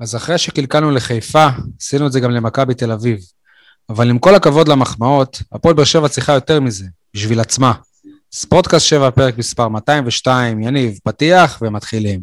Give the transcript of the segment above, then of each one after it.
אז אחרי שקלקלנו לחיפה, עשינו את זה גם למכבי תל אביב. אבל עם כל הכבוד למחמאות, הפועל באר שבע צריכה יותר מזה, בשביל עצמה. ספורטקאסט 7, פרק מספר 202, יניב, פתיח ומתחילים.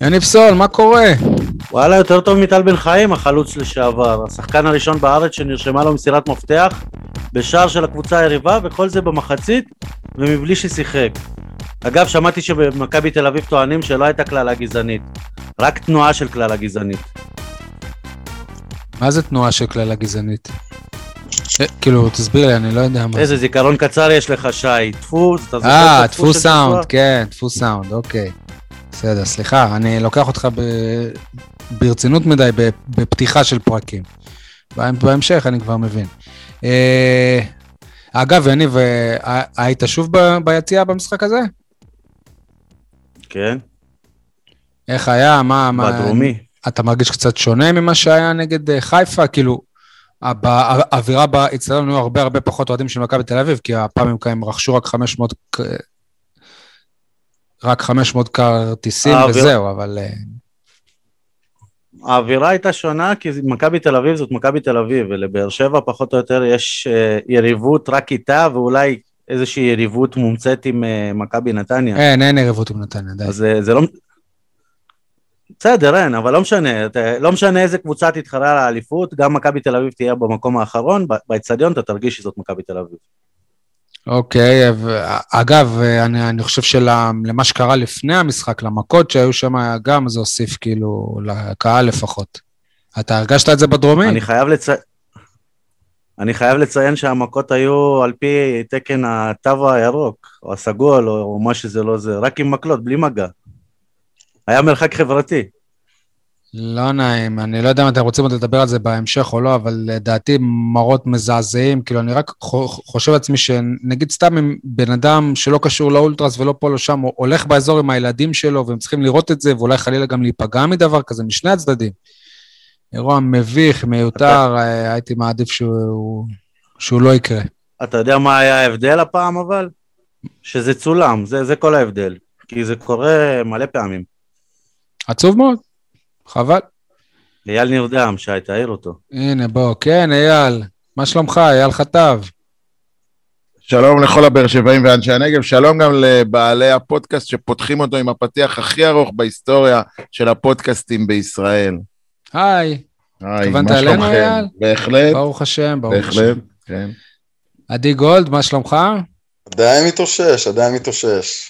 יניב סול, מה קורה? וואלה, יותר טוב מטל בן חיים, החלוץ לשעבר. השחקן הראשון בארץ שנרשמה לו מסירת מפתח בשער של הקבוצה היריבה, וכל זה במחצית ומבלי ששיחק. אגב, שמעתי שבמכבי תל אביב טוענים שלא הייתה קללה גזענית, רק תנועה של קללה גזענית. מה זה תנועה של קללה גזענית? אה, כאילו, תסביר לי, אני לא יודע מה. איזה זיכרון קצר יש לך, שי. דפוס, אתה זוכר אה, את הדפוס דפוס של סאונד, דפוס? כן, דפוס סאונד, אוקיי. בסדר, סליחה, אני לוקח אותך ב... ברצינות מדי. בפתיחה של פרקים. בהמ- בהמשך אני כבר מבין. אה, אגב, יניב, אה, היית שוב. ביציאה במשחק הזה? כן, איך היה? מה... מה... בדרומי. אתה מרגיש קצת שונה ממה שהיה נגד אה, חיפה? כאילו, האווירה באצטדיון היו הרבה הרבה פחות אוהדים של מכבי תל אביב, כי הפעם הם רכשו רק 500... ק- רק 500 כרטיסים וזהו, אבל... האווירה הייתה שונה כי מכבי תל אביב זאת מכבי תל אביב, ולבאר שבע פחות או יותר יש אה, יריבות רק איתה, ואולי איזושהי יריבות מומצאת עם אה, מכבי נתניה. אין, אין יריבות עם נתניה, די. אז אה, זה לא... בסדר, אין, אבל לא משנה, אתה- לא משנה איזה קבוצה תתחרה על האליפות, גם מכבי תל אביב תהיה במקום האחרון, באצטדיון אתה תרגיש שזאת מכבי תל אביב. אוקיי, אגב, אני, אני חושב שלמה שקרה לפני המשחק, למכות שהיו שם, גם זה הוסיף כאילו לקהל לפחות. אתה הרגשת את זה בדרומי? אני חייב לציין... אני חייב לציין שהמכות היו על פי תקן התו הירוק, או הסגול, או, או מה שזה לא זה, רק עם מקלות, בלי מגע. היה מרחק חברתי. לא נעים, אני לא יודע אם אתם רוצים עוד לדבר על זה בהמשך או לא, אבל לדעתי מראות מזעזעים, כאילו אני רק חו- חושב לעצמי שנגיד סתם אם בן אדם שלא קשור לאולטרס ולא פה לא שם, הוא הולך באזור עם הילדים שלו והם צריכים לראות את זה, ואולי חלילה גם להיפגע מדבר כזה, משני הצדדים. אירוע מביך, מיותר, אה, הייתי מעדיף שהוא, שהוא לא יקרה. אתה יודע מה היה ההבדל הפעם אבל? שזה צולם, זה, זה כל ההבדל. כי זה קורה מלא פעמים. עצוב מאוד, חבל. אייל נרדם, שי, תעיר אותו. הנה, בוא, כן, אייל, מה שלומך? אייל חטב. שלום לכל הבאר שבעים ואנשי הנגב, שלום גם לבעלי הפודקאסט שפותחים אותו עם הפתיח הכי ארוך בהיסטוריה של הפודקאסטים בישראל. היי, היי, מה אלינו, שלומכם? אייל? בהחלט, ברוך השם, ברוך השם. בהחלט, כן. עדי גולד, מה שלומך? עדיין מתאושש, עדיין מתאושש.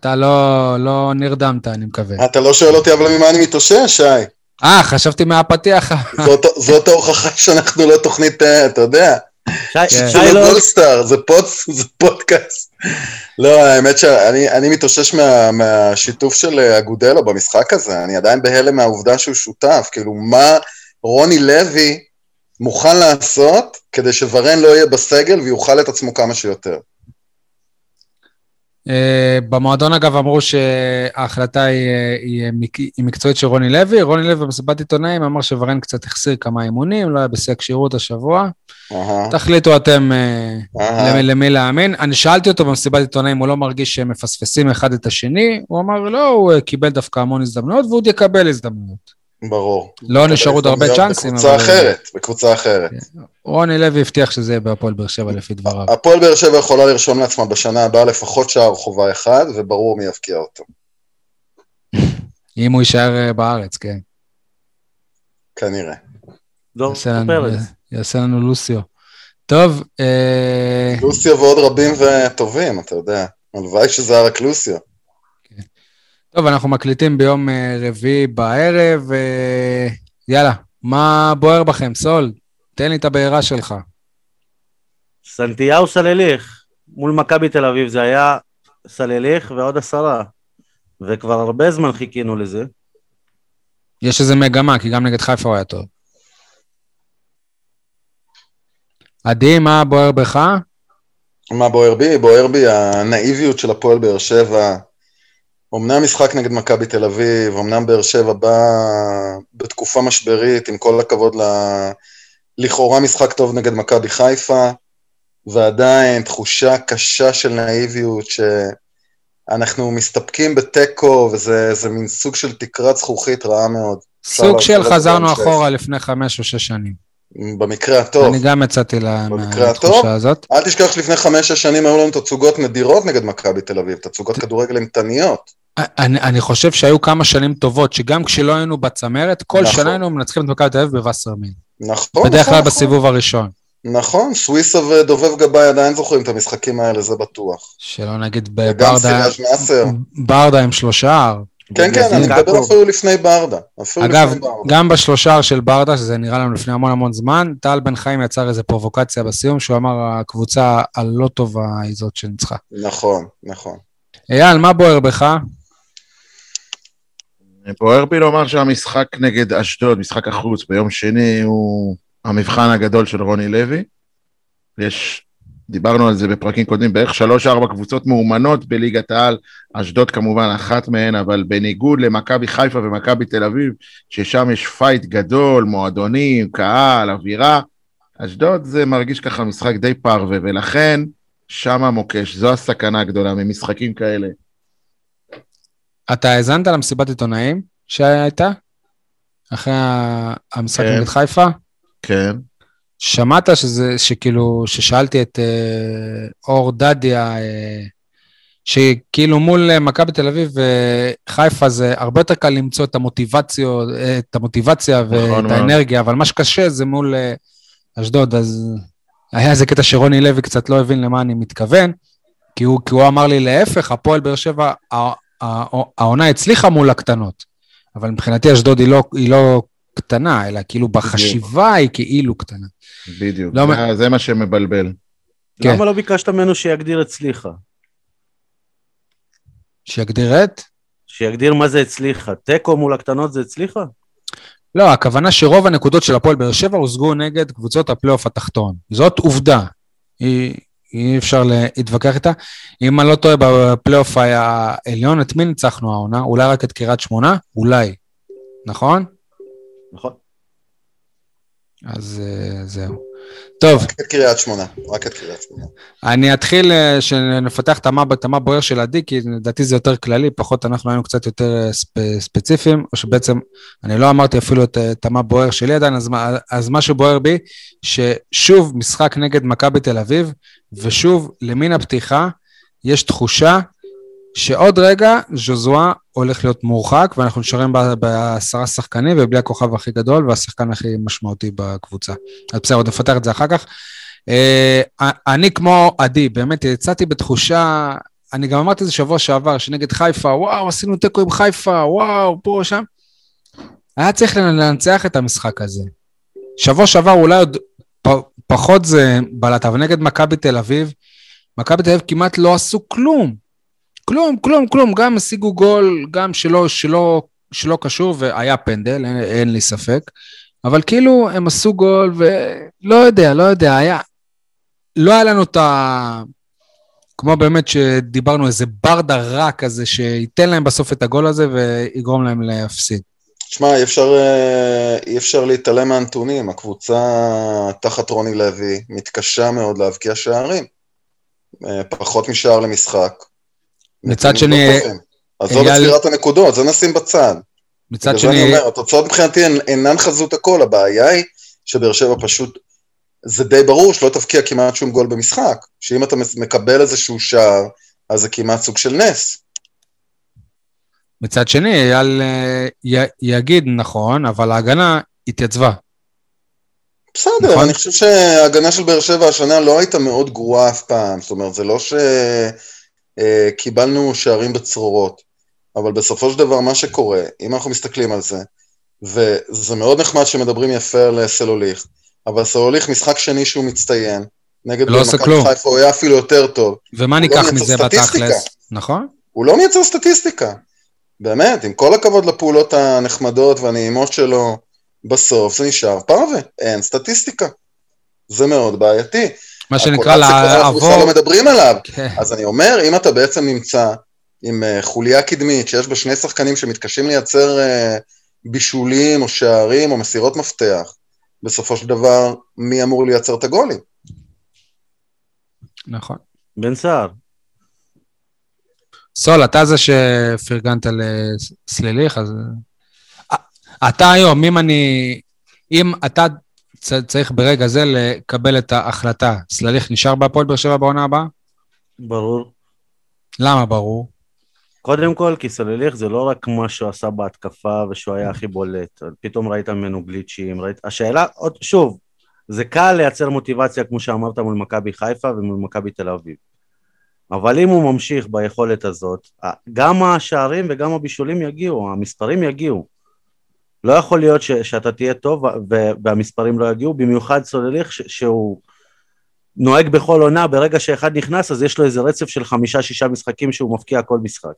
אתה לא, לא נרדמת, אני מקווה. אתה לא שואל אותי אבל ממה אני מתאושש, שי? אה, חשבתי מהפתיח. זאת, זאת ההוכחה שאנחנו לא תוכנית, אה, אתה יודע, שי. שי זה לא... גולדסטאר, זה, פוד, זה פודקאסט. לא, האמת שאני אני מתאושש מה, מהשיתוף של אה, אגודלו במשחק הזה, אני עדיין בהלם מהעובדה שהוא שותף, כאילו מה רוני לוי מוכן לעשות כדי שוורן לא יהיה בסגל ויוכל את עצמו כמה שיותר. אה, במועדון, אגב, אמרו שההחלטה היא, אה, היא, מק- היא מקצועית של רוני לוי. רוני לוי במסיבת עיתונאים אמר שוורן קצת החסיר כמה אימונים, לא היה בשיא הכשירות השבוע. אהה, תחליטו אתם אה, אהה. למי, למי להאמין. אני שאלתי אותו במסיבת עיתונאים, הוא לא מרגיש שהם מפספסים אחד את השני. הוא אמר, לא, הוא אה, קיבל דווקא המון הזדמנויות, והוא עוד יקבל הזדמנויות. ברור. לא נשארו עוד הרבה צ'אנסים, בקבוצה אבל- אחרת, בקבוצה אחרת. רוני לוי הבטיח שזה יהיה בהפועל באר שבע לפי דבריו. הפועל באר שבע יכולה לרשום לעצמה בשנה הבאה לפחות שער חובה אחד, וברור מי יבקיע אותו. אם הוא יישאר אה, בארץ, כן. כנראה. דור לנו- פרץ. יעשה לנו לוסיו. טוב, אה, לוסיו ועוד רבים וטובים, אתה יודע. הלוואי שזה היה רק לוסיו. טוב, אנחנו מקליטים ביום אה, רביעי בערב. אה, יאללה, מה בוער בכם? סול, תן לי את הבעירה שלך. סנטיהו סלליך, מול מכבי תל אביב זה היה סלליך ועוד עשרה. וכבר הרבה זמן חיכינו לזה. יש איזה מגמה, כי גם נגד חיפה הוא היה טוב. עדי, מה בוער בך? מה בוער בי? בוער בי הנאיביות של הפועל באר שבע. אמנם משחק נגד מכבי תל אביב, אמנם באר שבע באה בתקופה משברית, עם כל הכבוד לכאורה משחק טוב נגד מכבי חיפה, ועדיין תחושה קשה של נאיביות, שאנחנו מסתפקים בתיקו, וזה זה מין סוג של תקרת זכוכית רעה מאוד. סוג של חזרנו אחורה לפני חמש או שש שנים. במקרה הטוב. אני גם יצאתי. מהתחושה הזאת. אל תשכח שלפני חמש-שש שנים היו לנו תצוגות נדירות נגד מכבי תל אביב, תצוגות כדורגל אימתניות. אני, אני חושב שהיו כמה שנים טובות, שגם כשלא היינו בצמרת, כל נכון. שנה היינו מנצחים את מכבי תל אביב בווסרמין. נכון, בדרך נכון, כלל נכון. בסיבוב הראשון. נכון, סוויסה ודובב גבאי עדיין זוכרים את המשחקים האלה, זה בטוח. שלא נגיד וגם בברדה, סיראז' נאסר. ברדה עם שלושה. כן, כן, אני. מדבר אפילו לפני ברדה. אפילו אגב, לפני ברדה. גם בשלושה של ברדה, שזה נראה לנו לפני המון המון זמן, טל בן חיים יצר איזה פרובוקציה בסיום, שהוא אמר, הקבוצה הלא טובה היא זאת שניצחה. נכון, נכון. אייל, מה בוער בך? בוער בי לומר שהמשחק נגד אשדוד, משחק החוץ ביום שני, הוא המבחן הגדול של רוני לוי. יש, דיברנו על זה בפרקים קודמים, בערך שלוש-ארבע קבוצות מאומנות בליגת העל, אשדוד כמובן אחת מהן, אבל בניגוד למכבי חיפה ומכבי תל אביב, ששם יש fight גדול, מועדונים, קהל, אווירה, אשדוד זה מרגיש ככה משחק די פרווה, ולכן שם המוקש, זו הסכנה הגדולה ממשחקים כאלה. אתה האזנת למסיבת עיתונאים שהייתה? אחרי המשחק כן. נגד חיפה? כן. שמעת שזה, שכאילו, ששאלתי את אה, אור דדיה, אה, שכאילו מול אה, מכבי תל אביב וחיפה זה הרבה יותר קל למצוא את המוטיבציות, אה, את המוטיבציה ואת מאוד. האנרגיה, אבל מה שקשה זה מול אה, אשדוד, אז היה איזה קטע שרוני לוי קצת לא הבין למה אני מתכוון, כי הוא, כי הוא אמר לי להפך, הפועל באר שבע, העונה הצליחה מול הקטנות, אבל מבחינתי אשדוד היא לא, היא לא קטנה, אלא כאילו בחשיבה היא כאילו קטנה. בדיוק, לא, זה, זה מה שמבלבל. כן. למה לא ביקשת ממנו שיגדיר הצליחה? שיגדיר את? שיגדיר מה זה הצליחה. תיקו מול הקטנות זה הצליחה? לא, הכוונה שרוב הנקודות של הפועל באר שבע הושגו נגד קבוצות הפלייאוף התחתון. זאת עובדה. אי, אי אפשר להתווכח איתה. אם אני לא טועה, בפלייאוף העליון, את מי ניצחנו העונה? אולי רק את קריית שמונה? אולי. נכון? נכון. אז אה, זהו. טוב, רק את קריית שמונה, רק את קריית שמונה. אני אתחיל אה, שנפתח את המה- את המה בוער של עדי, כי לדעתי זה יותר כללי, פחות אנחנו היינו קצת יותר אה, ספ, ספציפיים, או שבעצם אני לא אמרתי אפילו את, אה, את המה בוער שלי עדיין, אז, אז מה שבוער בי, ששוב משחק נגד מכבי תל אביב, ושוב למין הפתיחה יש תחושה שעוד רגע ז'וזואה הולך להיות מורחק, ואנחנו נשארים בעשרה שחקנים ובלי הכוכב הכי גדול והשחקן הכי משמעותי בקבוצה. אז בסדר, עוד נפתח את זה אחר כך. אה, אני כמו עדי, באמת יצאתי בתחושה, אני גם אמרתי את זה שבוע שעבר, שנגד חיפה, וואו, עשינו תיקו עם חיפה, וואו, פה, שם. היה צריך לנצח את המשחק הזה. שבוע שעבר אולי עוד פחות זה בלט, אבל נגד מכבי תל אביב, מכבי תל אביב כמעט לא עשו כלום. כלום, כלום, כלום. גם השיגו גול, גם שלא, שלא, שלא קשור, והיה פנדל, אין, אין לי ספק. אבל כאילו הם עשו גול, ולא יודע, לא יודע, היה... לא היה לנו את ה... כמו באמת שדיברנו, איזה ברדה רע כזה, שייתן להם בסוף את הגול הזה ויגרום להם להפסיד. שמע, אי אפשר, אה, אי אפשר להתעלם מהנתונים. הקבוצה תחת רוני לוי מתקשה מאוד להבקיע שערים. אה, פחות משער למשחק. מצד שני. עזוב את ספירת הנקודות, זה נשים בצד. מצד אני שני, אומר, התוצאות מבחינתי הן- אינן חזות הכל, הבעיה היא שבאר שבע פשוט, זה די ברור שלא תבקיע כמעט שום גול במשחק, שאם אתה מקבל איזשהו שער, אז זה כמעט סוג של נס. מצד שני, אייל אה, י- יגיד נכון, אבל ההגנה התייצבה. בסדר, נכון. אני חושב שההגנה של באר שבע השנה לא הייתה מאוד גרועה אף פעם, זאת אומרת, זה לא שקיבלנו שערים בצרורות, אבל בסופו של דבר מה שקורה, אם אנחנו מסתכלים על זה, וזה מאוד נחמד שמדברים יפה על סלוליך, אבל סלוליך משחק שני שהוא מצטיין, נגד לא עושה כלום. חיפה הוא היה אפילו יותר טוב, ומה הוא ניקח לא מזה. בתכלס? נכון? הוא לא מייצר סטטיסטיקה. באמת, עם כל הכבוד לפעולות הנחמדות והנעימות שלו, בסוף זה נשאר פרווה, אין סטטיסטיקה. זה מאוד בעייתי. מה שנקרא כבר אנחנו לא לעבור... מדברים עליו. כן. אז אני אומר, אם אתה בעצם נמצא עם אה, חוליה קדמית, שיש בה שני שחקנים שמתקשים לייצר אה, בישולים או שערים או מסירות מפתח, בסופו של דבר, מי אמור לייצר את הגולים? נכון. בן סער. סול, אתה זה שפרגנת לסליליך, אז... אה, אתה היום, אם אני... אם אתה צריך ברגע זה לקבל את ההחלטה, סליליך נשאר בהפועל באר שבע בעונה הבאה? ברור. למה ברור? קודם כל, כי סלליך זה לא רק מה שהוא עשה בהתקפה ושהוא היה הכי בולט, פתאום ראית ממנו גליצ'ים, ראית... השאלה, עוד, שוב, זה קל לייצר מוטיבציה, כמו שאמרת, מול מכבי חיפה ומול מכבי תל אביב. אבל אם הוא ממשיך ביכולת הזאת, גם השערים וגם הבישולים יגיעו, המספרים יגיעו. לא יכול להיות ש, שאתה תהיה טוב ו- והמספרים לא יגיעו, במיוחד סולליך ש- שהוא נוהג בכל עונה, ברגע שאחד נכנס אז יש לו איזה רצף של חמישה-שישה משחקים שהוא מפקיע כל משחק.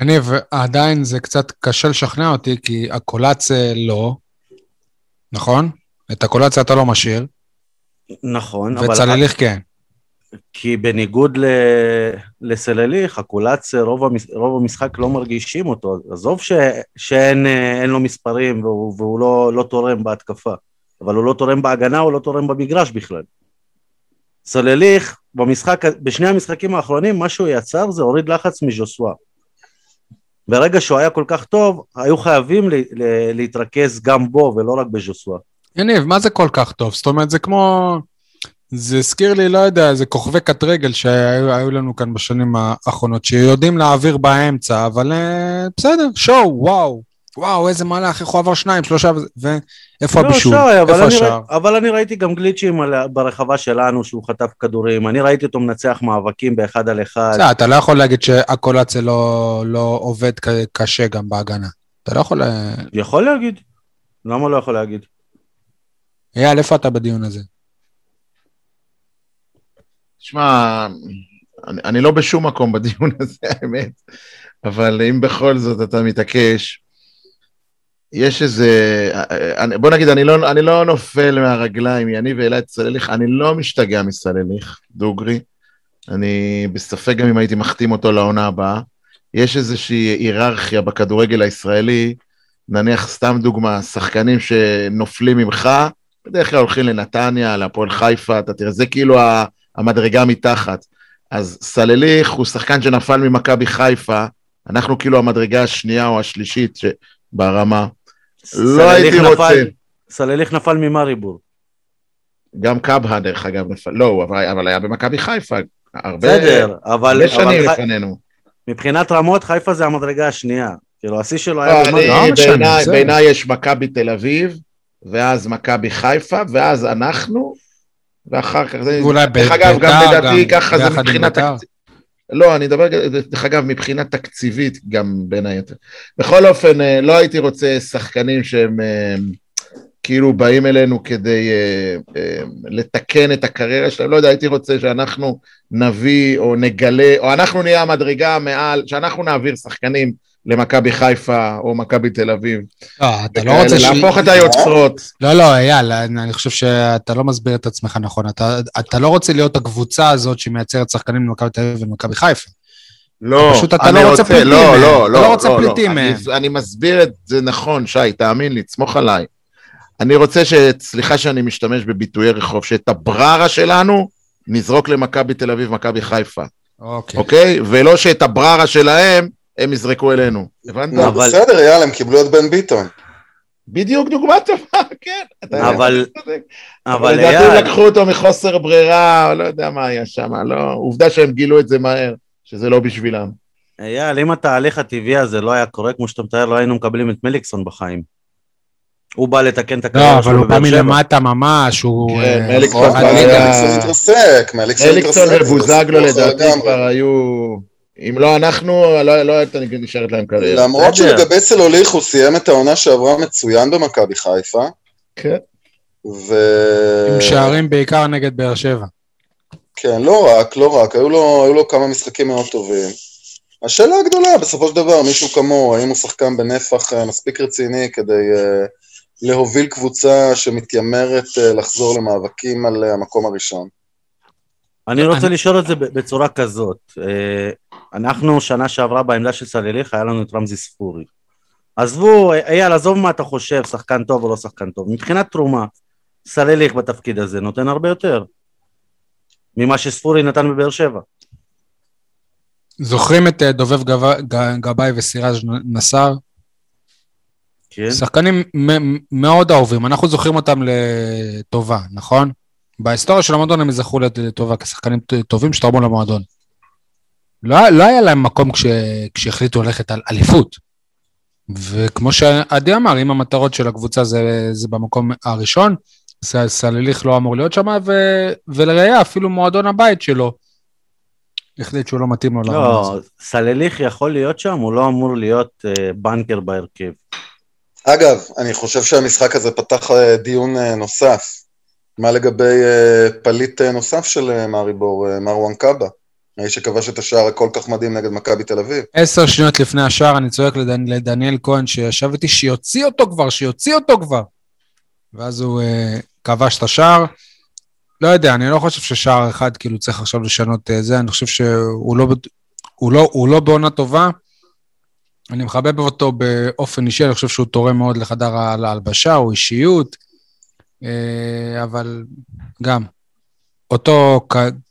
יניב, עדיין זה קצת קשה לשכנע אותי, כי הקולציה לא, נכון? את הקולציה אתה לא משאיר, נכון, אבל... וצלליך כן. כי בניגוד ל... לסלליך, הקולץ רוב, המש... רוב המשחק לא מרגישים אותו. עזוב ש... שאין אה, לו מספרים והוא, והוא לא, לא תורם בהתקפה, אבל הוא לא תורם בהגנה, הוא לא תורם במגרש בכלל. סלליך, במשחק, בשני המשחקים האחרונים, מה שהוא יצר זה הוריד לחץ מז'וסווה. ברגע שהוא היה כל כך טוב, היו חייבים ל... ל... להתרכז גם בו ולא רק בז'וסווה. יניב, מה זה כל כך טוב? זאת אומרת, זה כמו... זה הזכיר לי, לא יודע, איזה כוכבי קט רגל שהיו היו לנו כאן בשנים האחרונות, שיודעים להעביר באמצע, אבל uh, בסדר, שואו, וואו, וואו, איזה מהלך, איך הוא עבר שניים, שלושה, ואיפה לא, הבישול? שי, אבל, איפה אני השער? אבל אני ראיתי גם גליצ'ים על, ברחבה שלנו שהוא חטף כדורים, אני ראיתי אותו מנצח מאבקים באחד על אחד. בסדר, אתה לא יכול להגיד שהקולציה לא, לא עובד קשה גם בהגנה. אתה לא יכול... ל- יכול להגיד. למה לא יכול להגיד? אייל, איפה אתה בדיון הזה? תשמע, אני, אני לא בשום מקום בדיון הזה, האמת, אבל אם בכל זאת אתה מתעקש, יש איזה, אני, בוא נגיד, אני לא, אני לא נופל מהרגליים, יניב העלה את סלליך, אני לא משתגע מסלליך, דוגרי. אני בספק גם אם הייתי מחתים אותו לעונה הבאה. יש איזושהי היררכיה בכדורגל הישראלי, נניח סתם דוגמה, שחקנים שנופלים ממך, בדרך כלל הולכים לנתניה, להפועל חיפה, אתה תראה, זה כאילו ה- המדרגה מתחת. אז סלליך הוא שחקן שנפל ממכבי חיפה, אנחנו כאילו המדרגה השנייה או השלישית ש- ברמה. לא הייתי נפל- רוצה. סלליך נפל ממריבור. גם קבהה, דרך אגב, נפל, לא, אבל, אבל היה במכבי חיפה, הרבה, בסדר, אבל, הרבה שנים אבל לפנינו. מבחינת רמות חיפה זה המדרגה השנייה. כאילו השיא שלו היה. לא בעיניי- בסדר. בעיניי יש מכבי תל אביב, ואז מכבי חיפה, ואז אנחנו, ואחר כך, זה- דרך אגב, גם בית"ר, לדעתי ככה זה מבחינת בית"ר. תקציב. לא, אני מדבר, דרך אגב, מבחינה תקציבית גם בין היתר. בכל אופן, אה, לא הייתי רוצה שחקנים שהם אה, כאילו באים אלינו כדי אה, לתקן את הקריירה שלהם, לא יודע, הייתי רוצה שאנחנו נביא או נגלה, או אנחנו נהיה המדרגה מעל, שאנחנו נעביר שחקנים למכבי חיפה או מכבי תל אביב. לא, אתה לא רוצה ש... להפוך את היוצרות. לא, לא, אייל, אני אני חושב שאתה לא מסביר את עצמך נכון. אתה, אתה לא רוצה להיות הקבוצה הזאת שמייצרת שחקנים למכבי תל אביב ולמכבי חיפה. לא, פשוט אתה אני לא רוצה פליטים לא, מהם. לא, אתה לא, לא רוצה לא, פליטים אני- מהם. אני מסביר את זה נכון, שי, תאמין לי, תסמוך עליי. אני רוצה ש... סליחה שאני משתמש בביטויי רחוב, שאת הבררה שלנו נזרוק למכבי תל אביב, מכבי חיפה, אוקיי. אוקיי? ולא שאת הבררה שלהם הם יזרקו אלינו. הבנת? לא, אבל- בסדר, יאללה, הם קיבלו את בן ביטון. בדיוק דוגמה טובה, כן. אבל-. אבל לדעתי הם אייל, לקחו אותו מחוסר ברירה, לא יודע מה היה שם, לא... עובדה שהם גילו את זה מהר, שזה לא בשבילם. אייל, אם התהליך הטבעי הזה לא היה קורה כמו שאתה מתאר, לא היינו מקבלים את מליקסון בחיים. הוא בא לתקן את לא, הקריירה אבל הוא בא בבאר שבע. מלמטה ממש, הוא... כן, אה, מליקסון נכון, כבר ליגה. היה- מליקסון התרסק, מליקסון התרסק. ובוזגלו לדעתי. כבר היו... אם לא אנחנו, לא לא הייתה נשארת להם קריירה. למרות. שלגבי סלוליך הוא סיים את העונה שעברה מצוין במכבי חיפה, כן. ו... עם שערים בעיקר נגד באר שבע. כן, לא רק, לא רק, היו לו, היו לו כמה משחקים מאוד טובים. השאלה הגדולה, בסופו של דבר, מישהו כמוהו, האם הוא שחקן בנפח אה, מספיק רציני כדי uh, להוביל קבוצה שמתיימרת uh, לחזור למאבקים על uh, המקום הראשון? אני רוצה אני- לשאול את זה בצורה כזאת. אה, אנחנו שנה שעברה בעמדה של סלליך, היה לנו את רמזי ספורי. עזבו, אייל, עזוב מה אתה חושב, שחקן טוב או לא שחקן טוב. מבחינת תרומה, סלליך בתפקיד הזה, נותן הרבה יותר ממה שספורי נתן בבאר שבע. זוכרים את אה, דובב גבאי וסיראז' נסאר? כן? שחקנים מאוד אהובים, אנחנו זוכרים אותם לטובה, נכון? בהיסטוריה של המועדון הם זכו לטובה כשחקנים טובים שתרמו למועדון. לא, לא היה להם מקום כש, כשהחליטו ללכת על אליפות. וכמו שעדי אמר, אם המטרות של הקבוצה זה, זה במקום הראשון, סלליך לא אמור להיות שם, ולראיה, אפילו מועדון הבית שלו החליט שהוא לא מתאים לו לא. סלליך יכול להיות שם, הוא לא אמור להיות אה, בנקר בהרכב. אגב, אני חושב שהמשחק הזה פתח אה, דיון אה, נוסף. מה לגבי אה, פליט אה, נוסף של אה, מאריבור, אה, מרואן קאבה? האיש שכבש את השער הכל כך מדהים נגד מכבי תל אביב. עשר שניות לפני השער אני צועק לדנ... לדניאל כהן שישב איתי שיוציא אותו כבר, שיוציא אותו כבר. ואז הוא uh, כבש את השער. לא יודע, אני לא חושב ששער אחד כאילו צריך עכשיו לשנות uh, זה, אני חושב שהוא לא, הוא לא, הוא לא בעונה טובה. אני מחבב אותו באופן אישי, אני חושב שהוא תורם מאוד לחדר ההלבשה, הוא אישיות, uh, אבל גם, אותו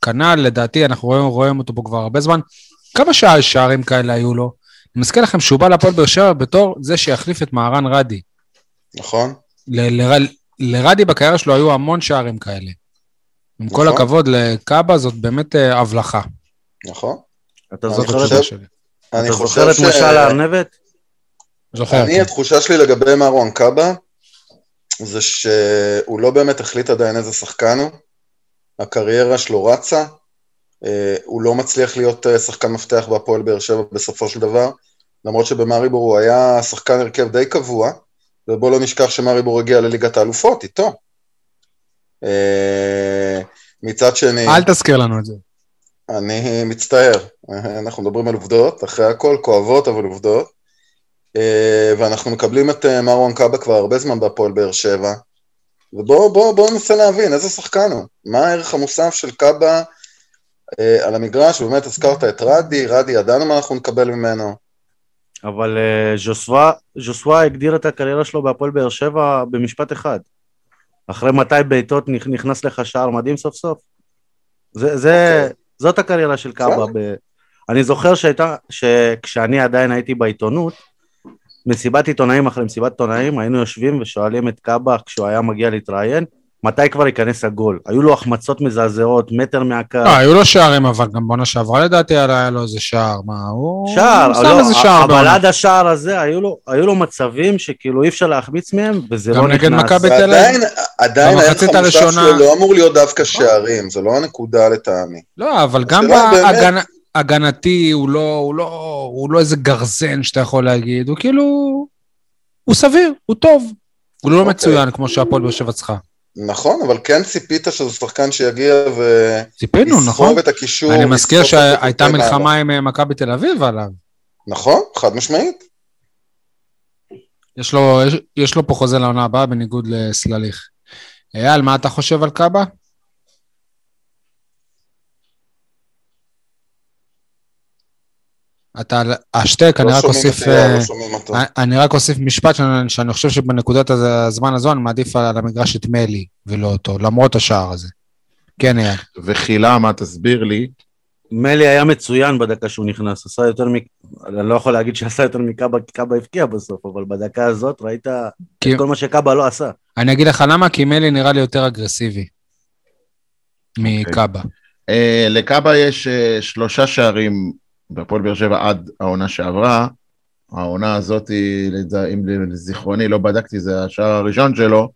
כנ"ל, לדעתי, אנחנו רואים, רואים אותו פה כבר הרבה זמן. כמה שע- שערים כאלה היו לו? אני מזכיר לכם שהוא בא לפועל באר שבע בתור זה שיחליף את מהרן רדי. נכון? ל- ל- לרדי בקריירה שלו היו המון שערים כאלה. עם כל נכון. הכבוד לקאבה, זאת באמת אה, הבלחה. נכון. אתה זוכר את- התחושה שלי. אני אתה זוכר את משל הארנבת? זוכר. אני, התחושה שלי לגבי מרואן קאבה, זה שהוא לא באמת החליט עדיין איזה שחקן הוא. הקריירה שלו רצה, אה, הוא לא מצליח להיות אה, שחקן מפתח בהפועל באר שבע בסופו של דבר, למרות שבמאריבור הוא היה שחקן הרכב די קבוע, ובואו לא נשכח שמאריבור הגיע לליגת האלופות איתו. אה, מצד שני, אל תזכיר לנו את זה. אני מצטער, אנחנו מדברים על עובדות, אחרי הכל כואבות אבל עובדות. אה, ואנחנו מקבלים את אה, מרואן קאבה כבר הרבה זמן בהפועל באר שבע. ובואו בוא, בוא ננסה להבין איזה שחקן הוא. מה הערך המוסף של קאבה אה, על המגרש, ובאמת הזכרת את רדי, רדי ידענו מה אנחנו נקבל ממנו. אבל אה, ז'וסווה, הגדיר את הקריירה שלו בהפועל באר שבע במשפט אחד. אחרי 200 בעיטות נכ- נכנס לך שער מדהים סוף סוף. זה, זה, אוקיי. זאת הקריירה של קאבה. ב... אני זוכר שהייתה, שכשאני עדיין הייתי בעיתונות, מסיבת עיתונאים אחרי מסיבת עיתונאים, היינו יושבים ושואלים את קאבה כשהוא היה מגיע להתראיין, מתי כבר ייכנס הגול? היו לו החמצות מזעזעות, מטר מהקו. לא, היו לו שערים, אבל גם בעונה שעברה לדעתי היה לו איזה שער. מה, הוא... שער, הוא שם לא, איזה שער אבל בעונה. עד השער הזה היו לו, היו לו מצבים שכאילו אי אפשר להחמיץ מהם, וזה גם לא נגד נכנס. מכבי בתל אביב. עדיין הערך המוסף הראשונה- שלו לא אמור להיות דווקא שערים, זה לא הנקודה לטעמי. לא, אבל גם השאלה באמת- בהגנ... הגנתי הוא לא, הוא, לא, הוא לא איזה גרזן שאתה יכול להגיד, הוא כאילו... הוא סביר, הוא טוב. הוא לא אוקיי. מצוין כמו שהפועל באר שבע צריכה. נכון, אבל כן ציפית שזה שחקן שיגיע ציפינו, נכון? את הקישור. אני מזכיר שהייתה. מלחמה עם אה, מכבי תל אביב עליו. נכון, חד משמעית. יש לו, יש, יש לו פה חוזה לעונה הבאה בניגוד לסלליך. אייל, מה אתה חושב על קאבה? אתה על השטק, אני לא רק שומעים אוסיף... את אייל, אה, לא שומעים אותו. אני רק אוסיף משפט שאני, שאני חושב שבנקודת הז- הזמן הזו אני מעדיף על המגרש את מלי ולא אותו, למרות השער הזה. כן, אייל. וחילה, מה תסביר לי? מלי היה מצוין בדקה שהוא נכנס, עשה יותר מ... אני לא יכול להגיד שעשה יותר מקאבה, כי קאבה הבקיע בסוף, אבל בדקה הזאת ראית כי- את כל מה שקאבה לא עשה. אני אגיד לך למה, כי מלי נראה לי יותר אגרסיבי מקאבה. אה, לקאבה יש אה, שלושה שערים בהפועל באר שבע עד העונה שעברה. העונה הזאת, אם לזיכרוני לא בדקתי, זה השער הראשון שלו,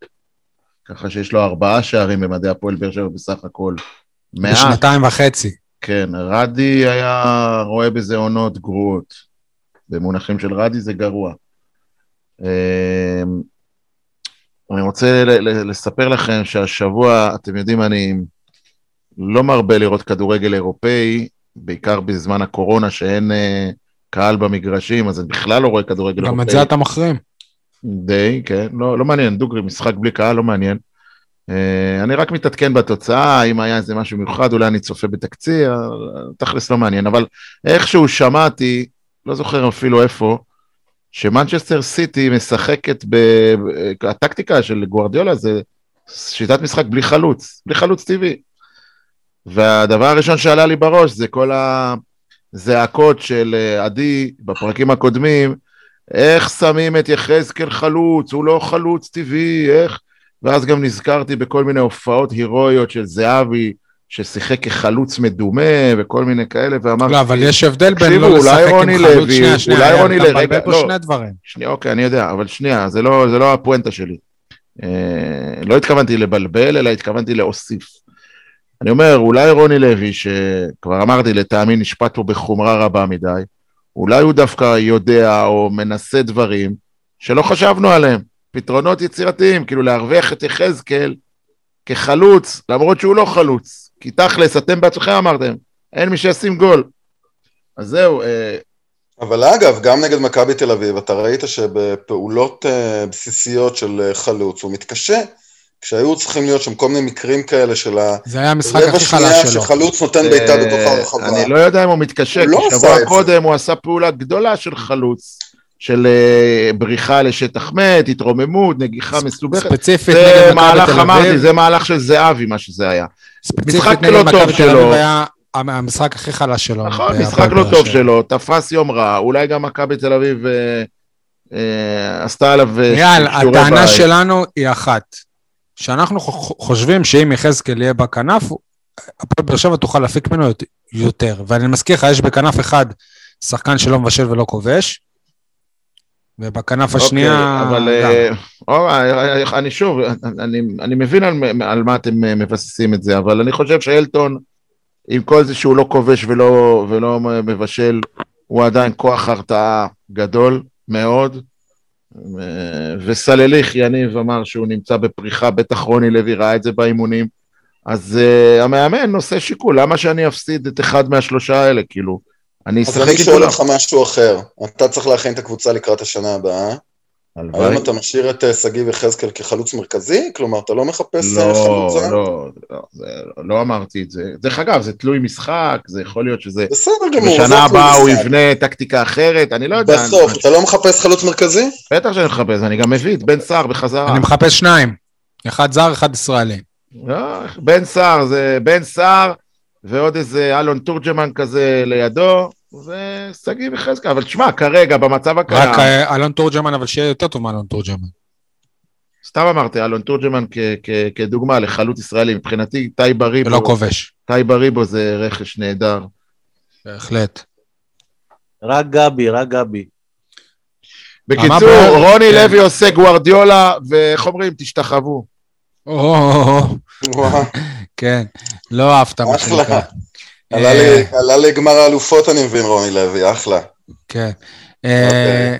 ככה שיש לו ארבעה שערים במדעי הפועל באר שבע בסך הכל. בשנתיים וחצי. כן, רדי היה רואה בזה עונות גרועות. במונחים של רדי זה גרוע. אה, אני רוצה לספר לכם שהשבוע, אתם יודעים, אני לא מרבה לראות כדורגל אירופאי, בעיקר בזמן הקורונה שאין אה, קהל במגרשים, אז אני בכלל לא רואה כדורגל גם. את זה אתה מחרים. די, כן, לא, לא מעניין, דוגרי, משחק בלי קהל, לא מעניין. Uh, אני רק מתעדכן בתוצאה, אם היה איזה משהו מיוחד, אולי אני צופה בתקציר, אה, תכלס לא מעניין, אבל איכשהו שמעתי, לא זוכר אפילו איפה, שמנצ'סטר סיטי משחקת ב... הטקטיקה של גוארדיולה זה שיטת משחק בלי חלוץ, בלי חלוץ טבעי. והדבר הראשון שעלה לי בראש זה כל הזעקות של אה, עדי בפרקים הקודמים, איך שמים את יחזקאל חלוץ, הוא לא חלוץ טבעי, איך... ואז גם נזכרתי בכל מיני הופעות הירואיות של זהבי, ששיחק כחלוץ מדומה וכל מיני כאלה, ואמרתי... לא, אבל יש הבדל בין לא לשחק עם חלוץ, שנייה, שנייה, אולי רוני לוי, רגע, לא, שני דברים. שנייה, אוקיי, אני יודע, אבל שנייה, זה לא, זה לא הפואנטה שלי. אה, לא התכוונתי לבלבל, אלא התכוונתי להוסיף. אני אומר, אולי רוני לוי, שכבר אמרתי, לטעמי נשפט פה בחומרה רבה מדי, אולי הוא דווקא יודע או מנסה דברים שלא חשבנו עליהם. פתרונות יצירתיים, כאילו להרוויח את יחזקאל כחלוץ, למרות שהוא לא חלוץ. כי תכלס, אתם בעצמכם אמרתם, אין מי שישים גול. אז זהו. אה... אבל אגב, גם נגד מכבי תל אביב, אתה ראית שבפעולות אה, בסיסיות של אה, חלוץ הוא מתקשה. כשהיו צריכים להיות שם כל מיני מקרים כאלה של ה... זה היה המשחק הכי חלש שלו. שחלוץ נותן בעיטה אה, בתוך הרחבה. אני לא יודע אם הוא מתקשה, כי לא שבוע קודם הוא עשה פעולה גדולה של חלוץ, של אה, בריחה לשטח מת, התרוממות, נגיחה מסובכת. ספציפית זה נגד מכבי מהלך, תל אמרתי, אביב. זה מהלך של זהבי, מה שזה היה. משחק לא טוב שלו. היה המשחק הכי חלש שלו. נכון, משחק לא טוב. שלו, תפס יום רע, אולי גם מכבי תל אביב אה, עשתה עליו אה, אייל, שיעורי הטענה בית. שלנו היא אחת, שאנחנו חו- חושבים שאם יחזקאל יהיה בכנף, הפועל באר שבע תוכל להפיק ממנו יות- יותר. ואני מזכיר לך, יש בכנף אחד שחקן שלא מבשל ולא כובש, ובכנף השנייה... אוקיי, אבל. אה, אני שוב, אני, אני מבין על, על מה אתם אה, מבססים את זה, אבל אני חושב שאלטון, עם כל זה שהוא לא כובש ולא, ולא מבשל, הוא עדיין כוח הרתעה גדול מאוד. אה, וסלליך יניב אמר שהוא נמצא בפריחה, בטח רוני לוי ראה את זה באימונים. אז uh, המאמן עושה שיקול, למה שאני אפסיד את אחד מהשלושה האלה, כאילו? אני אז אשחק אני עם שואל כולם. אותך משהו אחר. אתה צריך להכין את הקבוצה לקראת השנה הבאה. הלוואי. היום אתה משאיר את אה, שגיב יחזקאל כחלוץ מרכזי? כלומר, אתה לא מחפש אה, לא, חלוצה? לא, לא, זה, לא אמרתי את זה. דרך אגב, זה תלוי משחק, זה יכול להיות שזה... בסדר גמור. זה בשנה הכל הבאה הוא משחק. יבנה טקטיקה אחרת, אני לא יודע. בסוף, אתה לא מחפש חלוץ מרכזי? בטח שאני מחפש, אני גם מביא את בן סער בחזרה. אני מחפש שניים, אחד זר, אחד ישראלי. לא, בן סער זה בן סער, ועוד איזה אלון תורג'מן כזה לידו, ושגיב יחזקאל. אבל תשמע, כרגע, במצב הקיים, רק אה, אלון תורג'מן, אבל שיהיה יותר טוב מאלון תורג'מן. סתם אמרתי, אלון תורג'מן כדוגמה לחלוץ ישראלי, מבחינתי, טייב ולא אריבו, כובש. טייב אריבו זה רכש נהדר. בהחלט. רק גבי, רק גבי. בקיצור? רוני כן. לוי עושה גוארדיולה, ואיך אומרים, תשתחוו. כן, לא אהבת מה. שנקרא. עלה אה, לגמר האלופות, אני מבין, רוני לוי, אחלה. כן. אה,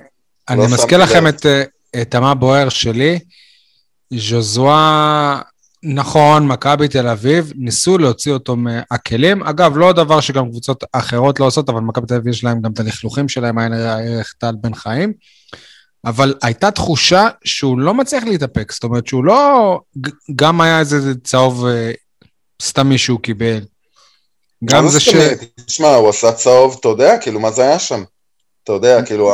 אני לא מזכיר לכם. את, אה, את המה בוער שלי. ז'וזואה, נכון, מכבי תל אביב, ניסו להוציא אותו מהכלים. אגב, לא דבר שגם קבוצות אחרות לא עושות, אבל מכבי תל אביב יש להם גם את הלכלוכים שלהם, היה ערך טל בן חיים. אבל הייתה תחושה שהוא לא מצליח להתאפק, זאת אומרת שהוא לא... גם היה איזה צהוב סתם מישהו קיבל. גם מה זה ש... תשמע, הוא עשה צהוב, אתה יודע, כאילו, מה זה היה שם? אתה יודע, כאילו,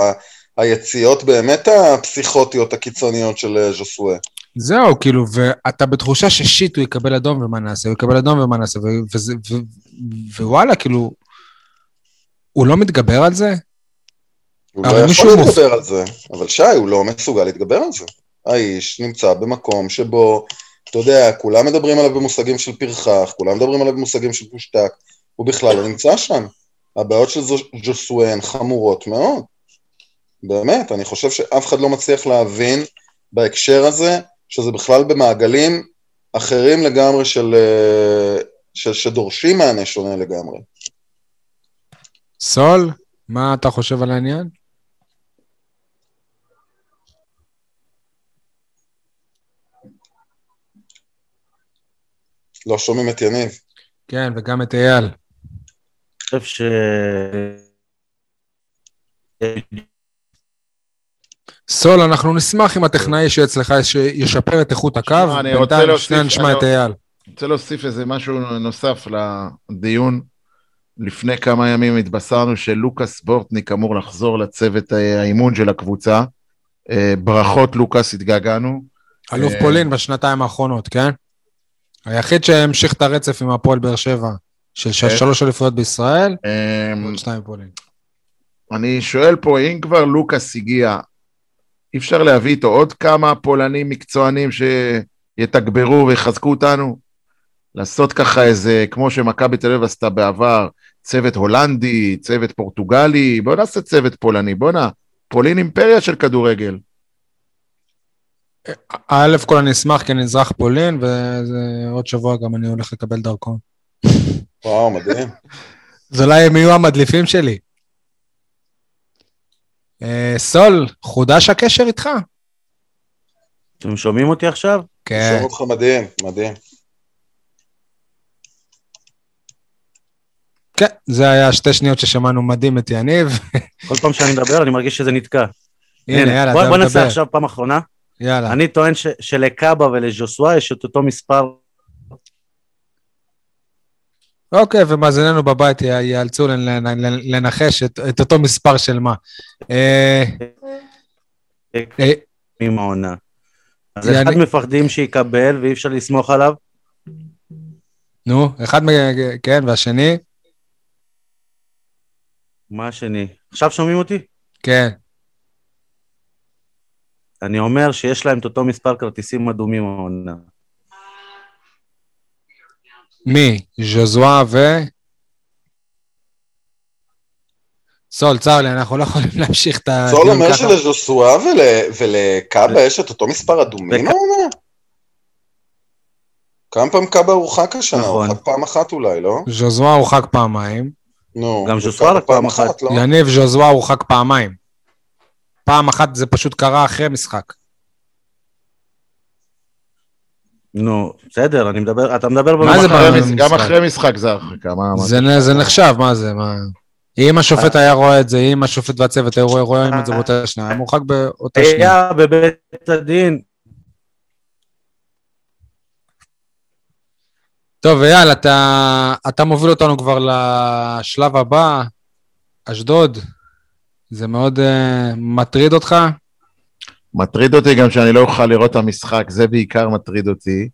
היציאות באמת הפסיכוטיות הקיצוניות של אה, ז'וסווה. זהו, כאילו, ואתה בתחושה ששיט הוא יקבל אדום ומה נעשה, הוא יקבל אדום ומה נעשה, ו- וזה- ו- ווואלה, כאילו, הוא לא מתגבר על זה? הוא לא יכול להתגבר על זה, אבל שי, הוא לא מסוגל להתגבר על זה. האיש נמצא במקום שבו, אתה יודע, כולם מדברים עליו במושגים של פרחח, כולם מדברים עליו במושגים של פושטק, הוא בכלל לא נמצא שם. הבעיות של ז'וסווה הן חמורות מאוד. באמת, אני חושב שאף אחד לא מצליח להבין בהקשר הזה, שזה בכלל במעגלים אחרים לגמרי של... אה, ש- שדורשים מענה שונה לגמרי. סול, מה אתה חושב על העניין? לא שומעים את יניב. כן, וגם את אייל. חושב ש... סול, אנחנו נשמח אם הטכנאי שאצלך יש- ישפר את איכות הקו. שמע, אני רוצה בינתיים להוסיף- שנייה נשמע אני- את אייל. אני רוצה להוסיף איזה משהו נוסף לדיון. לפני כמה ימים התבשרנו שלוקאס בורטניק אמור לחזור לצוות האימון של הקבוצה. אה, ברכות לוקאס, התגעגענו. אלוף אה, פולין בשנתיים האחרונות, כן? היחיד שהמשיך את הרצף עם הפועל באר שבע, של כן. שלוש אליפויות בישראל, אמ, ועוד שתיים בפולין. אני שואל פה, אם כבר לוקאס הגיע, אי אפשר להביא איתו עוד כמה פולנים מקצוענים שיתגברו ויחזקו אותנו? לעשות ככה איזה, כמו שמכבי תל אביב עשתה בעבר, צוות הולנדי, צוות פורטוגלי, בוא נעשה צוות פולני, בואנה, פולין אימפריה של כדורגל. א' כל אני אשמח כי אני אזרח פולין, ועוד שבוע גם אני הולך לקבל דרכון. וואו, מדהים. אז אולי הם יהיו המדליפים שלי. אה, סול, חודש הקשר איתך? אתם שומעים אותי עכשיו? כן. שומע אותך מדהים, מדהים. כן, זה היה שתי שניות ששמענו מדהים את יניב. כל פעם שאני מדבר אני מרגיש שזה נתקע. הנה, יאללה, בוא, אתה בוא נעשה. עכשיו פעם אחרונה. יאללה. אני טוען ש, שלקאבה ולז'וסווה יש את אותו מספר. אוקיי, ומאזיננו בבית ייאלצו לנ- לנ- לנחש את, את אותו מספר של מה. אה, אה, עם העונה. אז אחד מפחדים שיקבל ואי אפשר לסמוך עליו. נו, אחד מ... כן, והשני? מה השני? עכשיו שומעים אותי? כן. אני אומר שיש להם את אותו מספר כרטיסים אדומים העונה. מי? ז'וזואה ו... סול, צר לי, אנחנו לא יכולים להמשיך את סול הדיון אומר ככה. שלז'וסואה ול- ולקאבה יש את אותו מספר אדומים וכ- העונה? כמה פעם קאבה הורחק השנה? נכון. הורחק פעם אחת אולי, לא? ז'וזואה הורחק פעמיים. נו. גם ז'וסואה רק פעם אחת. לא? יניב ז'וזואה הורחק פעמיים. פעם אחת זה פשוט קרה אחרי משחק. נו, בסדר, אני מדבר, אתה מדבר מה זה גם אחרי במשחק? מש- גם אחרי משחק זה הרחקה, מה... מה- זה, נחשב, מה זה? מה... אם השופט היה רואה את זה, אם השופט והצוות היו רואה- רואים את זה באותה שנייה, היה מורחק באותה שנייה. היה בבית הדין. טוב, אייל, אתה, אתה מוביל אותנו כבר לשלב הבא, אשדוד. זה מאוד uh, מטריד אותך? מטריד אותי גם שאני לא אוכל לראות את המשחק, זה בעיקר מטריד אותי.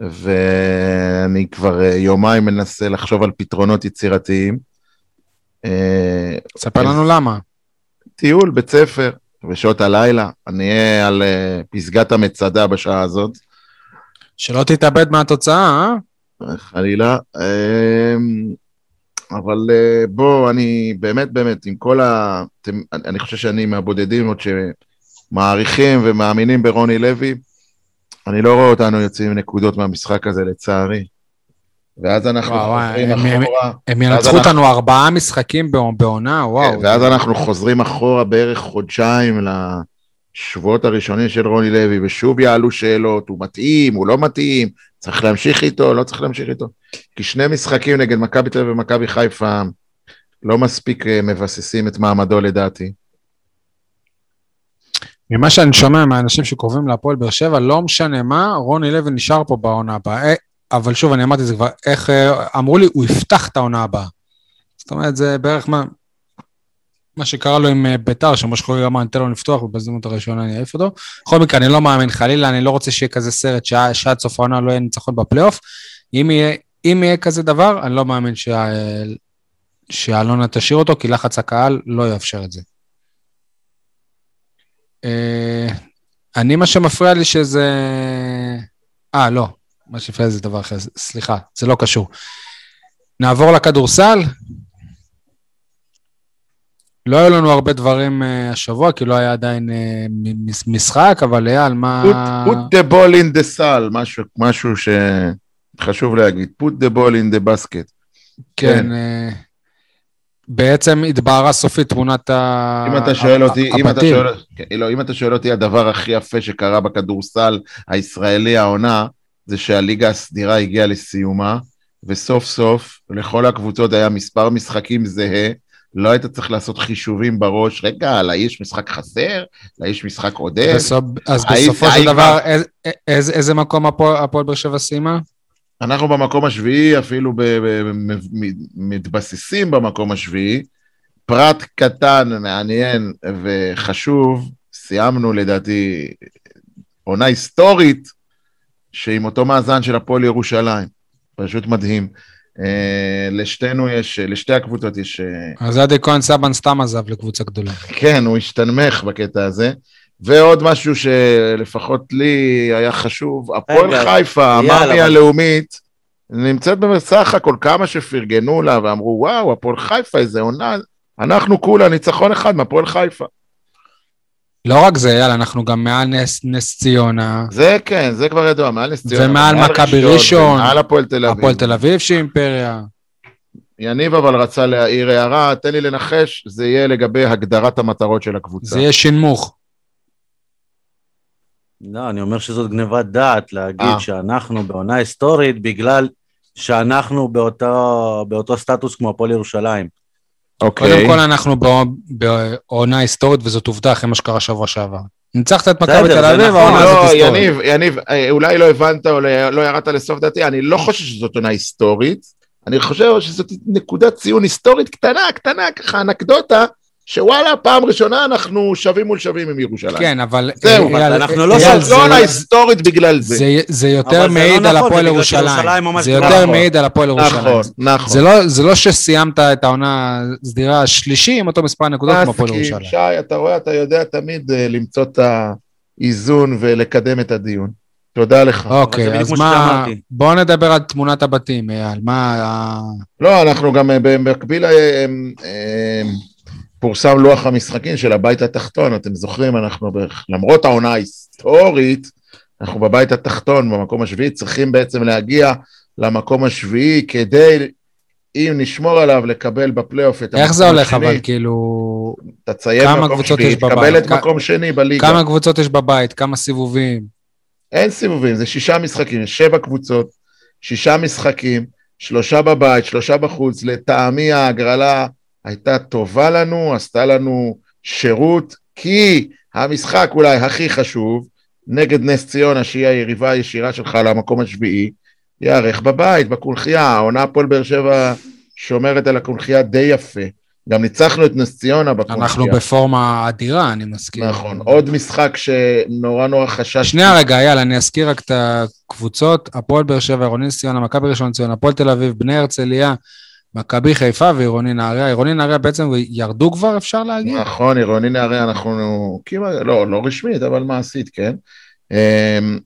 ואני כבר אה, יומיים מנסה לחשוב על פתרונות יצירתיים. אה, ספר אז- לנו למה. טיול, בית ספר, בשעות הלילה, אני אהיה על אה, פסגת המצדה בשעה הזאת, שלא תתאבד מהתוצאה, אה? חלילה. אבל בוא, אני באמת, באמת, עם כל ה... אני חושב שאני מהבודדים עוד שמעריכים ומאמינים ברוני לוי. אני לא רואה אותנו יוצאים עם נקודות מהמשחק הזה, לצערי. ואז אנחנו וואו, חוזרים הם- הם- אחורה, הם ואז ינצחו אנחנו- אותנו ארבעה משחקים בע- בעונה, וואו. כן, ואז אנחנו חוזרים אחורה בערך חודשיים לשבועות הראשונים של רוני לוי, ושוב יעלו שאלות, הוא מתאים, הוא לא מתאים, צריך להמשיך איתו, לא צריך להמשיך איתו. כי שני משחקים נגד מכבי תל אביב ומכבי חיפה לא מספיק אה, מבססים את מעמדו לדעתי. ממה שאני שומע מהאנשים שקרובים להפועל באר שבע, לא משנה מה, רוני לוי נשאר פה בעונה הבאה. אה, אבל שוב, אני אמרתי את זה כבר, איך אה, אמרו לי, הוא יפתח את העונה הבאה. זאת אומרת, זה בערך מה, מה שקרה לו עם אה, ביתר, שמשה חוגג אמר, ניתן לו לפתוח, ובהזדמנות הראשונה אני אעיף אותו. בכל מקרה, אני לא מאמין, חלילה, אני לא רוצה שיהיה כזה סרט שעד סוף העונה לא יהיה ניצחון בפלייאוף. אם אם יהיה כזה דבר, אני לא מאמין שאלונה תשאיר אותו, כי לחץ הקהל לא יאפשר את זה. אה, אני, מה שמפריע לי שזה... אה, לא. מה שהפריע לי זה דבר אחר, סליחה, זה לא קשור. נעבור לכדורסל. לא היו לנו הרבה דברים אה, השבוע, כי לא היה עדיין אה, משחק, אבל אייל, מה... put, the ball in the sal, משהו, משהו שחשוב להגיד, put the ball in the basket. כן, אה, בעצם התבהרה סופית תמונת ה... אם אתה שואל אותי, אם אתה. שואל, כן, לא, אם אתה שואל אותי, הדבר הכי יפה שקרה בכדורסל הישראלי העונה, זה שהליגה הסדירה הגיעה לסיומה, וסוף סוף לכל הקבוצות היה מספר משחקים זהה, לא היית צריך לעשות חישובים בראש, רגע, לאיש משחק חסר, לאיש משחק עודף, אז היית- בסופו של דבר, איזה- מקום הפועל באר שבע סיימה? אנחנו במקום השביעי, אפילו ב- ב- מ- מתבססים במקום השביעי. פרט קטן, מעניין וחשוב, סיימנו לדעתי עונה היסטורית, שעם אותו מאזן של הפועל ירושלים. פשוט מדהים. אה, לשתינו יש, לשתי הקבוצות יש... אה, אז עדי כהן סבן סתם עזב לקבוצה גדולה. כן, הוא השתנמך בקטע הזה. ועוד משהו שלפחות לי היה חשוב, הפועל חיפה, המאמי הלאומית, נמצאת בסך הכל כמה שפרגנו לה ואמרו, וואו, הפועל חיפה, איזה עונה, אנחנו כולה ניצחון אחד מהפועל חיפה. לא רק זה, יאללה, אנחנו גם מעל נס, נס ציונה, זה כן, זה כבר ידוע, מעל נס ציונה. ומעל מכבי ראשון, מעל הפועל תל אביב. הפועל תל אביב שהיא אימפריה. יניב אבל רצה להעיר הערה, תן לי לנחש, זה יהיה לגבי הגדרת המטרות של הקבוצה. זה יהיה שינמוך. לא, אני אומר שזאת גניבת דעת להגיד אה. שאנחנו בעונה היסטורית בגלל שאנחנו באותו, באותו סטטוס כמו הפועל ירושלים. אוקיי. קודם כל אנחנו בע- בעונה היסטורית, וזאת עובדה אחרי מה שקרה שבוע שעבר. ניצחת את מכבי תל אביב, נכון. העונה הזאת לא, היסטורית. יניב, יניב, אה, אולי לא הבנת או לא לא ירדת לסוף דעתי, אני לא חושב שזאת עונה היסטורית, אני חושב שזאת נקודת ציון היסטורית קטנה, קטנה, ככה אנקדוטה, שוואלה, פעם ראשונה אנחנו שווים מול שווים עם ירושלים. כן, אבל... זהו, אייל, אנחנו לא אייל, זאת לא זה- עונה היסטורית בגלל זה. זה- זה יותר אבל לא מעיד על נכון, הפועל ירושלים. זה. יותר נכון. מעיד על הפועל ירושלים. נכון, נכון. זה לא- זה לא שסיימת את העונה הסדירה השלישי עם אותו מספר נקודות כמו הפועל ירושלים. שי, אתה רואה, אתה יודע תמיד אה, למצוא את האיזון ולקדם את הדיון. תודה לך. אבל אוקיי, אז מה... בואו נדבר על תמונת הבתים, אייל. מה... לא, אנחנו גם אה, במקביל, אה, אה, פורסם לוח המשחקים של הבית התחתון, אתם זוכרים, אנחנו, בערך- למרות העונה ההיסטורית, אנחנו בבית התחתון, במקום השביעי, צריכים בעצם להגיע למקום השביעי כדי, אם נשמור עליו, לקבל בפלייאוף את איך זה המקום הולך, השני. אבל כאילו... תציין מקום שביעי? תקבל את כ- מקום שני בליגה. כמה קבוצות יש בבית? כמה סיבובים? אין סיבובים, זה שישה משחקים, יש שבע קבוצות, שישה משחקים, שלושה בבית, שלושה בחוץ. לטעמי ההגרלה הייתה טובה לנו, עשתה לנו שירות, כי המשחק אולי הכי חשוב, נגד נס ציונה, שהיא היריבה הישירה שלך למקום השביעי, ייערך בבית, בקונכייה. העונה הפועל באר שבע שומרת על הקונכייה די יפה. גם ניצחנו את נס ציונה בקונכייה. אנחנו בפורמה אדירה, אני מסכים. נכון. עוד משחק שנורא נורא חשש. שנייה רגע, יאללה, אני אזכיר רק את הקבוצות, הפועל באר שבע, עירוני ציונה, מכבי ראשון לציון, הפועל תל אביב, בני הרצליה, מכבי חיפה ועירוני נהריה. עירוני נהריה בעצם ירדו כבר, אפשר להגיד? נכון, עירוני נהריה אנחנו כמעט, לא, לא רשמית, אבל מעשית, כן. אמ,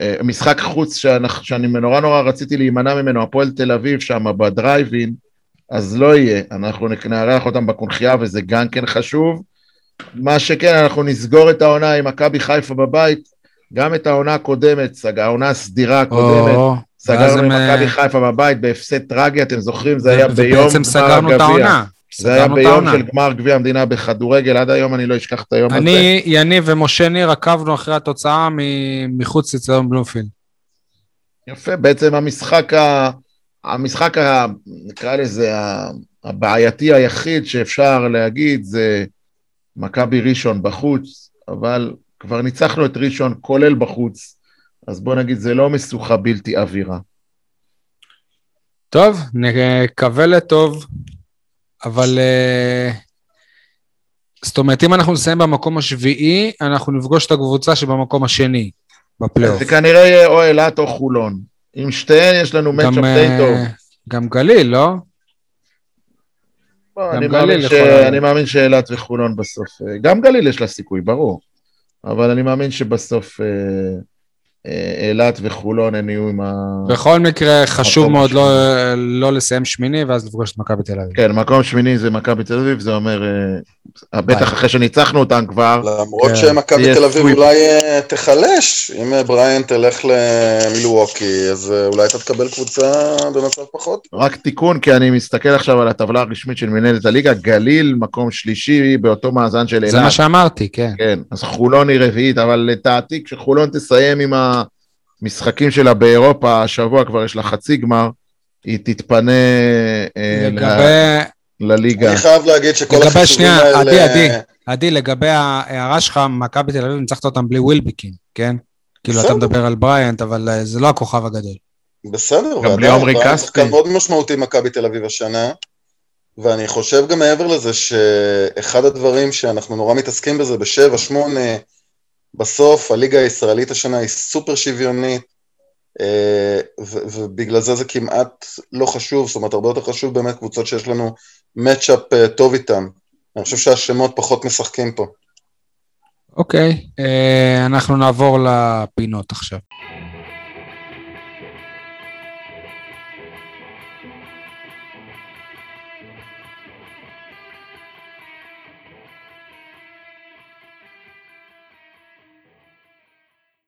אה, משחק חוץ שאנחנו, שאני נורא נורא רציתי להימנע ממנו, הפועל תל אביב שם בדרייבין, אז לא יהיה, אנחנו נארח אותם בקונכייה וזה גם כן חשוב. מה שכן, אנחנו נסגור את העונה עם מכבי חיפה בבית, גם את העונה הקודמת, העונה הסדירה הקודמת, ואז סגרנו עם מכבי אה, חיפה בבית בהפסד טרגי, אתם זוכרים? זה היה ביום ובעצם גמר סגרנו את הגביע. העונה. זה היה ביום. של גמר גביע המדינה בכדורגל, עד היום אני לא אשכח את היום הזה. אני, יניב ומשה ניר עקבנו אחרי התוצאה מחוץ לציון בלומפילד. יפה, בעצם המשחק, ה... המשחק ה... נקרא לזה, ה- הבעייתי היחיד שאפשר להגיד זה מכבי ראשון בחוץ, אבל כבר ניצחנו את ראשון כולל בחוץ, אז בוא נגיד זה לא משוכה בלתי עבירה. טוב, נקווה לטוב, אבל... אה, זאת אומרת, אם אנחנו נסיים במקום השביעי, אנחנו נפגוש את הקבוצה שבמקום השני, בפלייאוף. זה כנראה יהיה או אילת או חולון. עם שתיהן יש לנו מצ'אפ די אה, טוב. גם גליל, לא? אני, מאמין ש... יכולה להיות. אני מאמין שאילת וחולון בסוף, אה, גם גליל יש לה סיכוי, ברור, אבל אני מאמין שבסוף אילת וחולון הן יהיו עם ה... בכל מקרה, חשוב מאוד לא, שמיני. לא לסיים שמיני, ואז לפגוש את מכבי תל אביב. כן, מקום שמיני זה מכבי תל אביב, זה אומר, אה, בטח אחרי שניצחנו אותם כבר, למרות כן, שמכבי תל אביב סוויפ. אולי אה, תחלש, אם אה, בריאן תלך למילווקי, אז אולי אתה תקבל קבוצה במצב פחות. רק תיקון, כי אני מסתכל עכשיו על הטבלה הרשמית של מנהלת הליגה, גליל מקום שלישי באותו מאזן של זה מה אילת. שאמרתי, כן. כן, אז חולון היא רביעית, אבל לדעתי כשחולון תסיים עם המשחקים שלה באירופה, השבוע כבר יש לה חצי גמר, היא תתפנה אה, ל- לגבי, לליגה. אני חייב להגיד שכל לגבי החישובים שנייה, האלה... עדי, עדי. עדי, לגבי ההערה שלך, מכבי תל אביב, ניצחת אותם בלי ווילבקין, כן? כאילו, אתה. מדבר על בריאנט, אבל אה, זה לא הכוכב הגדול. בסדר, גם בלי עומרי כספי. שחקן מאוד משמעותי מכבי תל אביב השנה, ואני חושב גם מעבר לזה שאחד הדברים שאנחנו נורא מתעסקים בזה בשבע, שמונה, בסוף הליגה הישראלית השנה היא סופר שוויונית, אה, ובגלל זה זה כמעט לא חשוב, זאת אומרת הרבה יותר חשוב באמת קבוצות שיש לנו מצ'אפ אה, טוב איתן. אני חושב שהשמות פחות משחקים פה. אוקיי, אה, אנחנו נעבור לפינות עכשיו.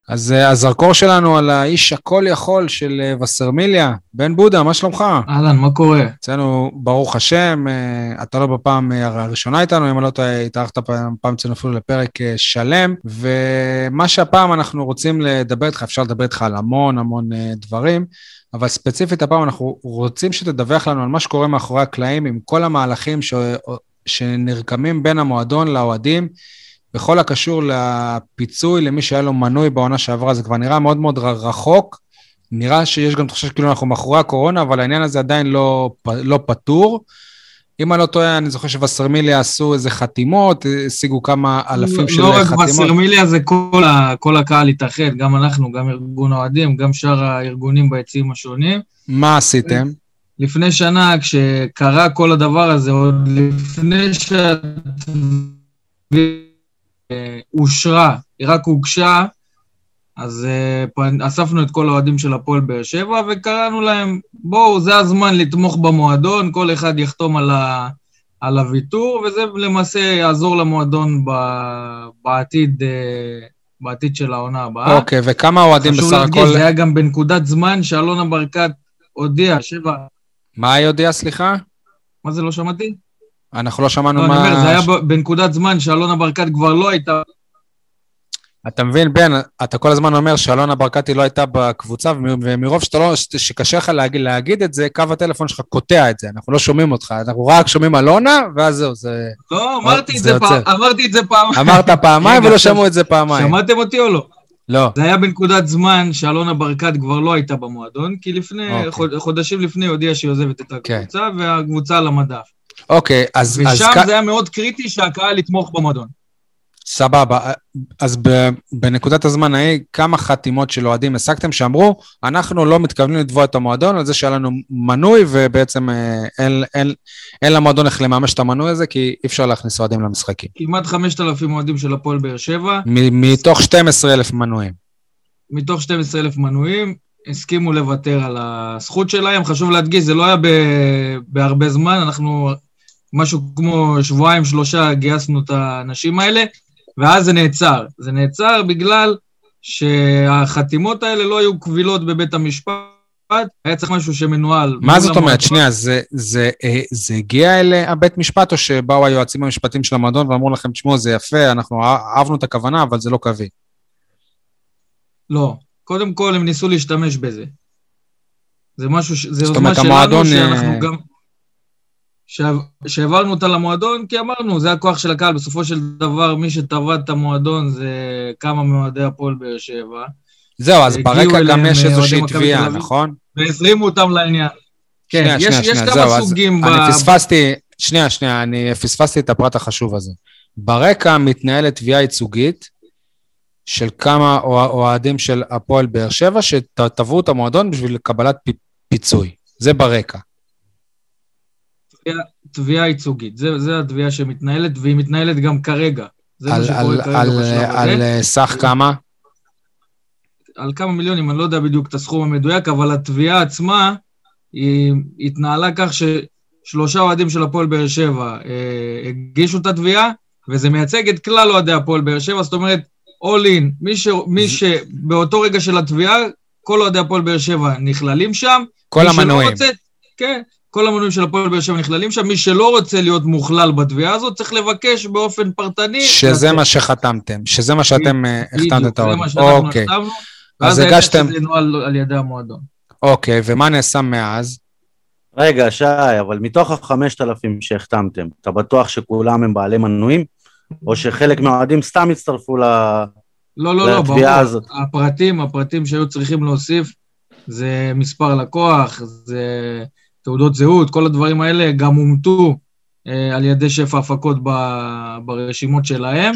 אז אה, הזרקור שלנו על האיש הכל יכול של אה, וסרמיליה. בן בודה, מה שלומך? אהלן, מה קורה? אצלנו, ברוך השם, אה, אתה לא בפעם הראשונה איתנו, אם לא טועה, התארחת פעם, פעם אצלנו אפילו לפרק שלם, ומה שהפעם אנחנו רוצים לדבר איתך, אפשר לדבר איתך על המון המון דברים, אבל ספציפית הפעם אנחנו רוצים שתדווח לנו על מה שקורה מאחורי הקלעים עם כל המהלכים ש... שנרקמים בין המועדון לאוהדים. בכל הקשור לפיצוי למי שהיה לו מנוי בעונה שעברה, זה כבר נראה מאוד מאוד רחוק. נראה שיש גם תחושה שכאילו אנחנו מאחורי הקורונה, אבל העניין הזה עדיין לא, לא פתור. אם אני לא טועה, אני זוכר שווסרמיליה עשו איזה חתימות, השיגו כמה אלפים לא, של לא חתימות. לא רק וסרמיליה, זה כל, ה, כל הקהל התאחד, גם אנחנו, גם ארגון האוהדים, גם שאר הארגונים ביציעים השונים. מה עשיתם? לפני שנה, כשקרה כל הדבר הזה, עוד לפני שאת... אושרה, היא רק הוגשה, אז uh, אספנו את כל האוהדים של הפועל באר שבע וקראנו להם, בואו, זה הזמן לתמוך במועדון, כל אחד יחתום על, ה, על הוויתור, וזה למעשה יעזור למועדון ב, בעתיד, uh, בעתיד של העונה הבאה. אוקיי, okay, וכמה אוהדים בסך הכל... חשוב להדגיש, זה היה גם בנקודת זמן שאלונה ברקת הודיעה, שבע... מה היא הודיעה, סליחה? מה זה, לא שמעתי? אנחנו לא שמענו לא, מה... אני אומר, זה היה בנקודת זמן שאלונה ברקת כבר לא הייתה... אתה מבין, בן, אתה כל הזמן אומר שאלונה ברקתי לא הייתה בקבוצה, ומרוב שאתה לא, שקשה לך להגיד, להגיד את זה, קו הטלפון שלך קוטע את זה, אנחנו לא שומעים אותך, אנחנו רק שומעים אלונה, ואז זהו, זה... לא, אמרתי, את זה, פעם, אמרתי את זה פעמיים. אמרת פעמיים ולא שמעו את זה פעמיים. שמעתם אותי או לא? לא. זה היה בנקודת זמן שאלונה ברקת כבר לא הייתה במועדון, כי לפני, אוקיי. חודשים לפני הודיעה שהיא עוזבת את כן. הקבוצה, okay. והקבוצה על המדף. אוקיי, אז... ושם אז... זה היה מאוד קריטי שהקהל יתמוך במועדון. סבבה, אז בנקודת הזמן ההיא, כמה חתימות של אוהדים השגתם שאמרו, אנחנו לא מתכוונים לתבוע את המועדון על זה שהיה לנו מנוי, ובעצם אה, אין, אין, אין למועדון איך לממש את המנוי הזה, כי אי אפשר להכניס אוהדים למשחקים. כמעט 5,000 אוהדים של הפועל באר שבע. מתוך 12,000 מנויים. מתוך 12,000 מנויים, הסכימו לוותר על הזכות שלהם. חשוב להדגיש, זה לא היה בהרבה זמן, אנחנו משהו כמו שבועיים, שלושה גייסנו את האנשים האלה, ואז זה נעצר. זה נעצר בגלל שהחתימות האלה לא היו קבילות בבית המשפט, היה צריך משהו שמנוהל. מה זאת אומרת? שנייה, זה, זה, אה, זה הגיע אל הבית משפט, או שבאו היועצים המשפטיים של המועדון ואמרו לכם, תשמעו, זה יפה, אנחנו אהבנו את הכוונה, אבל זה לא קווי. לא. קודם כל, הם ניסו להשתמש בזה. זה משהו, זה יוזמה שלנו, המועדון... שאנחנו אה, גם... שהעברנו אותה למועדון, כי אמרנו, זה הכוח של הקהל. בסופו של דבר, מי שטבע את המועדון זה כמה מאוהדי הפועל באר שבע. זהו, אז ברקע גם יש אה, איזושהי תביעה, נכון? והזרימו אותם לעניין. כן, שנייה, יש, שנייה, יש כמה סוגים ב... אני פספסתי, שנייה, שנייה, אני פספסתי את הפרט החשוב הזה. ברקע מתנהלת תביעה ייצוגית של כמה אוהדים של הפועל באר שבע שתבעו את המועדון בשביל קבלת פיצוי. זה ברקע. תביעה ייצוגית, זה, זה התביעה שמתנהלת, והיא מתנהלת גם כרגע. זה על, מה שקורה על, כרגע על, בשלב על הזה. על סך כמה? על כמה מיליונים, אני לא יודע בדיוק את הסכום המדויק, אבל התביעה עצמה, היא התנהלה כך ששלושה אוהדים של הפועל באר שבע אה, הגישו את התביעה, וזה מייצג את כלל אוהדי הפועל באר שבע, זאת אומרת, all in, מי, ש, מי שבאותו רגע של התביעה, כל אוהדי הפועל באר שבע נכללים שם. כל המנויים. רוצה, כן, כל המנויים של הפועל באר שבע נכללים שם. מי שלא רוצה להיות מוכלל בתביעה הזאת, צריך לבקש באופן פרטני. שזה מה שחתמתם, שזה מה שאתם אה, החתמתם את האוהדים. זה מה שאנחנו אוקיי. החתמנו. אז הגשתם... ואז נוהל על ידי המועדון. אוקיי, ומה נעשה מאז? רגע, שי, אבל מתוך החמשת אלפים שהחתמתם, אתה בטוח שכולם הם בעלי מנויים? או שחלק מהאוהדים סתם הצטרפו ל... לא, לא, לא, ברור. הזאת. הפרטים, הפרטים שהיו צריכים להוסיף זה מספר לקוח, זה תעודות זהות, כל הדברים האלה גם אומתו אה, על ידי שפע הפקות ב, ברשימות שלהם.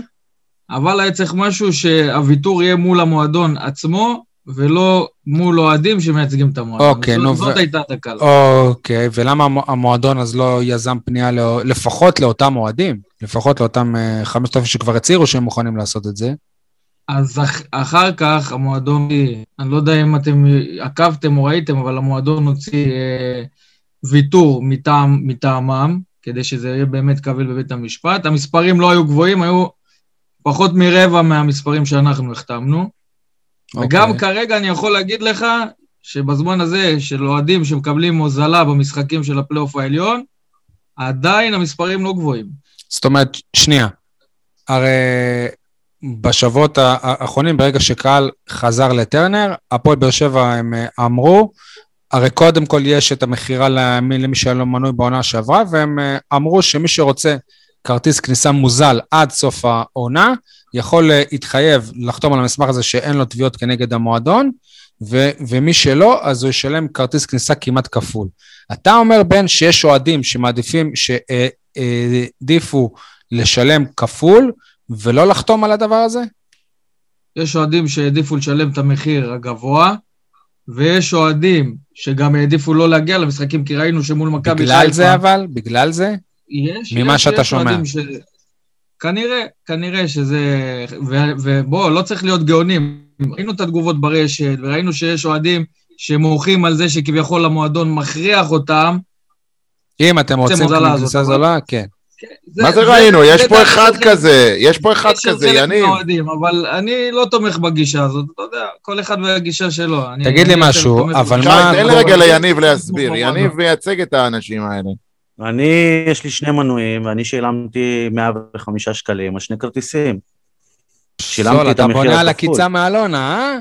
אבל היה צריך משהו שהוויתור יהיה מול המועדון עצמו, ולא מול אוהדים שמייצגים את המועדון. אוקיי, נו, זאת ו- הייתה התקלה. אוקיי, ולמה המ- המועדון אז לא יזם פנייה לא, לפחות לאותם אוהדים? לפחות לאותם אה, 5,000 שכבר הצהירו שהם מוכנים לעשות את זה. אז אח, אחר כך המועדון, אני לא יודע אם אתם עקבתם או ראיתם, אבל המועדון הוציא אה, ויתור מטעם, מטעמם, כדי שזה יהיה באמת קביל בבית המשפט. המספרים לא היו גבוהים, היו פחות מרבע מהמספרים שאנחנו החתמנו. וגם אוקיי. כרגע אני יכול להגיד לך שבזמן הזה של אוהדים שמקבלים הוזלה במשחקים של הפלייאוף העליון, עדיין המספרים לא גבוהים. זאת אומרת, שנייה, הרי בשבועות האחרונים, ברגע שקהל חזר לטרנר, הפועל באר שבע הם אה, אמרו, הרי קודם כל יש את המכירה למי, למי שהיה לו מנוי בעונה שעברה, והם אה, אמרו שמי שרוצה כרטיס כניסה מוזל עד סוף העונה, יכול אה, להתחייב לחתום על המסמך הזה שאין לו תביעות כנגד המועדון, ו- ומי שלא, אז הוא ישלם כרטיס כניסה כמעט כפול. אתה אומר, בן, שיש אוהדים שמעדיפים, שהעדיפו לשלם כפול ולא לחתום על הדבר הזה? יש אוהדים שהעדיפו לשלם את המחיר הגבוה, ויש אוהדים שגם העדיפו לא להגיע למשחקים, כי ראינו שמול מכבי חיפה... בגלל זה אבל? בגלל זה? יש, ממה יש, שאתה יש שומע. ש... כנראה, כנראה שזה... ו- ובוא, לא צריך להיות גאונים. ראינו את התגובות ברשת, וראינו שיש אוהדים שמוחים על זה שכביכול המועדון מכריח אותם. אם אתם רוצים כניסה זולה, כן. מה זה ראינו? יש פה אחד כזה, יש פה אחד כזה, יניב. אבל אני לא תומך בגישה הזאת, אתה יודע, כל אחד והגישה שלו. תגיד לי משהו, אבל מה- תן הזאת. לרגע ליניב להסביר. יניב מייצג את האנשים האלה. אני, יש לי שני מנויים, ואני שילמתי 105 שקלים על שני כרטיסים. שילמתי סול, את אתה המחיר בונה על הכפול. עקיצה מאלונה, אה?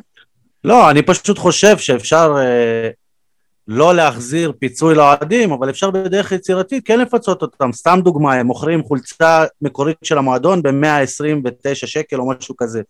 לא, אני פשוט חושב שאפשר אה, לא להחזיר פיצוי לאוהדים, אבל אפשר בדרך יצירתית כן לפצות אותם. סתם דוגמה, הם מוכרים חולצה מקורית של המועדון ב-129 שקל או משהו כזה.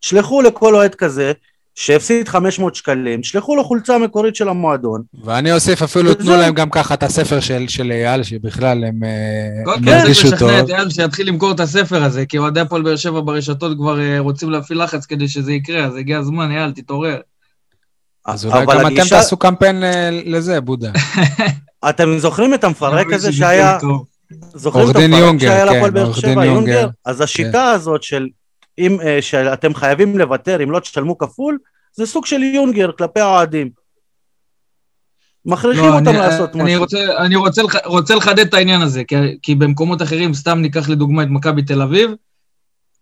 שלחו לכל אוהד כזה, שהפסיד 500 שקלים, שלחו לו חולצה מקורית של המועדון. ואני אוסיף אפילו, תנו. להם גם ככה את הספר של של אייל, שבכלל הם אה, כל הם כן, צריך לשכנע טוב. את אייל שיתחיל למכור את הספר הזה, כי אוהדי הפועל באר שבע ברשתות כבר אה, רוצים להפעיל לחץ כדי שזה יקרה, אז הגיע הזמן, אייל, תתעורר. אז אולי אבל גם אתם תעשו קמפיין אה, לזה, בודה. אתם זוכרים את המפרק הזה שהיה... טוב. זוכרים את המפרק יונגר, שהיה כן, להפועל באר שבע, יונגר. יונגר? אז השיטה הזאת של אם אה, שאתם חייבים לוותר אם לא תשלמו כפול, זה סוג של יונגר כלפי האוהדים. מכריחים לא, אותם אני- לעשות אני משהו. רוצה, אני רוצה, לח, רוצה לחדד את העניין הזה, כי, כי במקומות אחרים, סתם ניקח לדוגמה את מכבי תל אביב,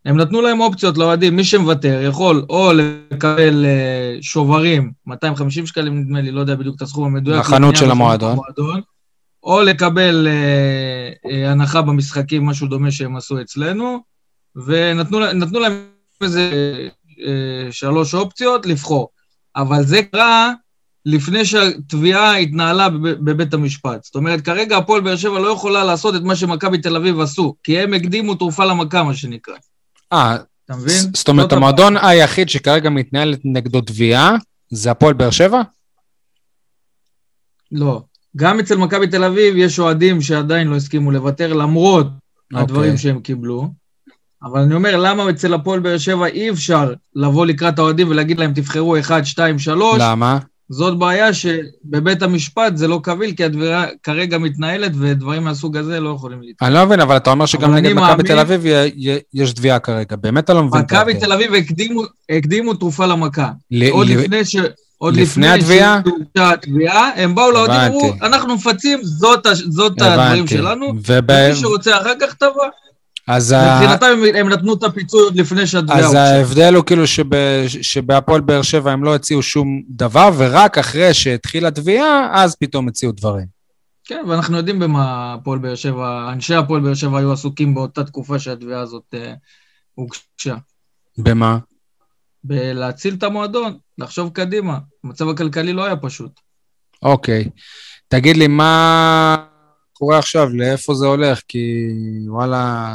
הם נתנו להם אופציות לאוהדים, מי שמוותר יכול או לקבל אה, שוברים, 250 שקלים נדמה לי, לא יודע בדיוק את הסכום המדויק. לחנות של המועדון. המועדון, או לקבל אה, אה, הנחה במשחקים, משהו דומה שהם עשו אצלנו, ונתנו לה- נתנו להם איזה אה, שלוש אופציות לבחור. אבל זה קרה לפני שהתביעה התנהלה בב- בבית המשפט. זאת אומרת, כרגע הפועל באר שבע לא יכולה לעשות את מה שמכבי תל אביב עשו, כי הם הקדימו תרופה למכה, מה שנקרא. אה, אתה מבין? זאת אומרת, המועדון היחיד שכרגע מתנהלת נגדו תביעה, זה הפועל באר שבע? לא. גם אצל מכבי תל אביב יש אוהדים שעדיין לא הסכימו לוותר, למרות הדברים אוקיי. שהם קיבלו. אבל אני אומר, למה אצל הפועל באר שבע אי אפשר לבוא לקראת האוהדים ולהגיד להם, תבחרו 1, 2, 3? למה? זאת בעיה שבבית המשפט זה לא קביל, כי התביעה כרגע מתנהלת ודברים מהסוג הזה לא יכולים להתנהל. אני לא מבין, אבל אתה אומר שגם נגד מכבי תל אביב יש תביעה כרגע. באמת אתה לא מבין מכבי. תל אביב הקדימו, הקדימו תרופה למכה. ל- עוד ל- לפני ש... עוד לפני התביעה? התביעה, הם באו לאוהדים הבנתי. ואמרו, אנחנו מפצים, זאת, הדברים. שלנו, ומי שרוצה אחר כך תבוא. אז ה- מבחינתם הם, הם נתנו את הפיצוי עוד לפני שהתביעה אז הוגשה. ההבדל הוא כאילו שב- שבהפועל באר שבע הם לא הציעו שום דבר, ורק אחרי שהתחילה תביעה, אז פתאום הציעו דברים. כן, ואנחנו יודעים במה הפועל באר שבע, אנשי הפועל באר שבע היו עסוקים באותה תקופה שהתביעה הזאת אה, הוגשה. במה? בלהציל את המועדון, לחשוב קדימה. המצב הכלכלי לא היה פשוט. אוקיי. תגיד לי, מה קורה עכשיו? לאיפה זה הולך? כי וואלה,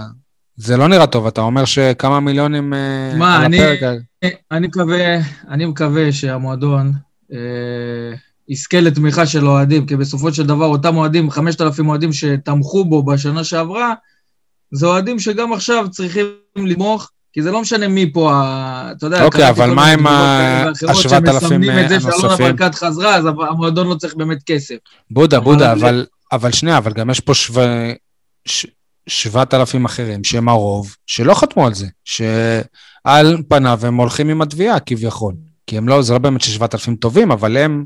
זה לא נראה טוב. אתה אומר שכמה מיליונים אה, מה, על אני- הפרק. אני מקווה, אני מקווה שהמועדון אה, יזכה לתמיכה של אוהדים, כי בסופו של דבר אותם אוהדים, 5,000 אוהדים שתמכו בו בשנה שעברה, זה אוהדים שגם עכשיו צריכים לתמוך כי זה לא משנה מי פה, ה- אתה יודע, אוקיי, אבל מה עם תגובות ה- כאלה ואחרות ה- 7,000 שמסמנים את זה שאלונה הנוספים? ברקת חזרה, אז המועדון לא צריך באמת כסף. בודה, בודה, אני- אבל, אבל שנייה, אבל גם יש פה שו... ש... 7,000 אחרים שהם הרוב, שלא חתמו על זה, שעל פניו הם הולכים עם התביעה כביכול. כי הם לא, זה לא באמת ש-7,000 טובים, אבל הם...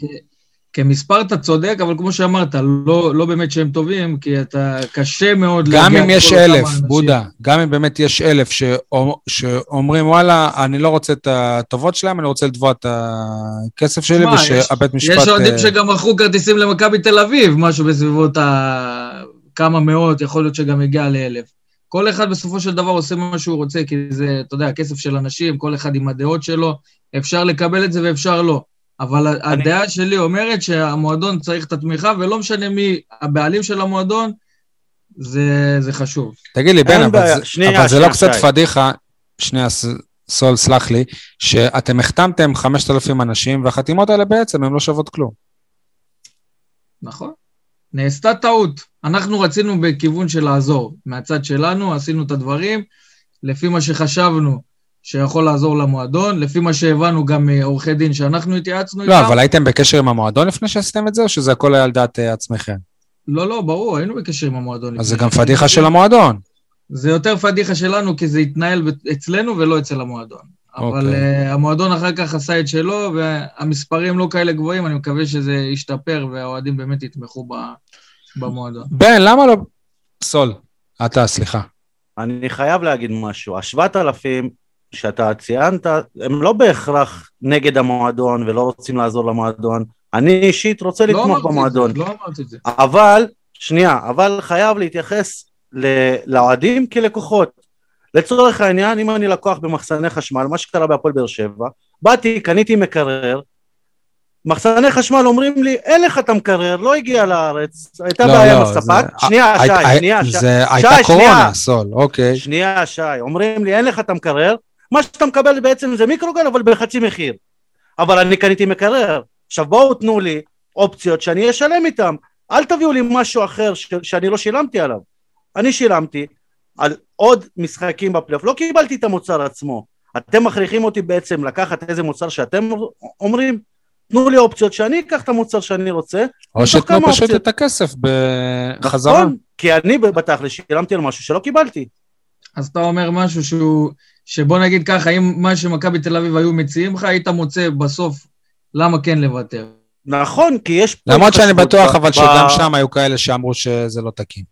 כמספר אתה צודק, אבל כמו שאמרת, לא, לא באמת שהם טובים, כי אתה קשה מאוד גם להגיע אם לכל יש אלף. בודה, גם אם באמת יש אלף שאומ- שאומרים, וואלה, אני לא רוצה את הטובות שלהם, אני רוצה לתבוע את הכסף שלי, ושהבית משפט... יש אוהדים אה, שגם מכרו כרטיסים למכבי תל אביב, משהו בסביבות ה... כמה מאות, יכול להיות שגם הגיע לאלף. כל אחד בסופו של דבר עושה מה שהוא רוצה, כי זה, אתה יודע, כסף של אנשים, כל אחד עם הדעות שלו, אפשר לקבל את זה ואפשר לא. אבל אני... הדעה שלי אומרת שהמועדון צריך את התמיכה, ולא משנה מי הבעלים של המועדון, זה, זה חשוב. תגיד לי, בן, אבל. זה- שנייה, אבל זה לא שנייה, קצת שי. פדיחה, שנייה, סול, סלח לי, שאתם החתמתם 5,000 אנשים, והחתימות האלה בעצם הן לא שוות כלום. נכון. נעשתה טעות. אנחנו רצינו בכיוון של לעזור. מהצד שלנו עשינו את הדברים לפי מה שחשבנו שיכול לעזור למועדון, לפי מה שהבנו גם מעורכי דין שאנחנו התייעצנו לא, איתם. אבל הייתם בקשר עם המועדון לפני שעשיתם את זה, או שזה הכל היה על דעת אה, עצמכם? לא, לא, ברור, היינו בקשר עם המועדון. אז זה גם. פדיחה של המועדון. זה יותר פדיחה שלנו, כי זה התנהל אצלנו ולא אצל המועדון. אבל אוקיי. uh, המועדון אחר כך עשה את שלו, והמספרים לא כאלה גבוהים, אני מקווה שזה ישתפר והאוהדים באמת יתמכו ב- במועדון. בן, למה לא... סול, אתה, סליחה. אני חייב להגיד משהו, השבעת אלפים שאתה ציינת, הם לא בהכרח נגד המועדון ולא רוצים לעזור למועדון. אני אישית רוצה לא לתמוך את זה, במועדון. לא אמרתי את זה. אבל, שנייה, אבל חייב להתייחס לאוהדים כלקוחות. לצורך העניין, אם אני לקוח במחסני חשמל, מה שקרה בהפועל באר שבע, באתי, קניתי מקרר, מחסני חשמל אומרים לי, אין לך את המקרר, לא הגיע לארץ, הייתה לא, בעיה עם לא, הספק. זה- שנייה, הי- שי, הי- שנייה, שי. זה שי, הייתה שנייה. קורונה, סול, אוקיי. שנייה, שי, אומרים לי, אין לך את המקרר, מה שאתה מקבל בעצם זה מיקרוגל, אבל בחצי מחיר. אבל אני קניתי מקרר. עכשיו בואו תנו לי אופציות שאני אשלם איתם. אל תביאו לי משהו אחר ש- שאני לא שילמתי עליו. אני שילמתי על עוד משחקים בפלייאוף, לא קיבלתי את המוצר עצמו. אתם מכריחים אותי בעצם לקחת איזה מוצר שאתם אומרים, תנו לי אופציות שאני אקח את המוצר שאני רוצה. או שתנו כמה פשוט אופציות. את הכסף בחזרה. נכון, כי אני בתכל'ס שילמתי על משהו שלא קיבלתי. אז אתה אומר משהו שהוא, שבוא נגיד ככה, אם מה שמכבי תל אביב היו מציעים לך, היית מוצא בסוף למה כן לוותר. נכון, כי יש... למרות שאני בטוח, ב- אבל שגם שם היו כאלה שאמרו שזה לא תקין.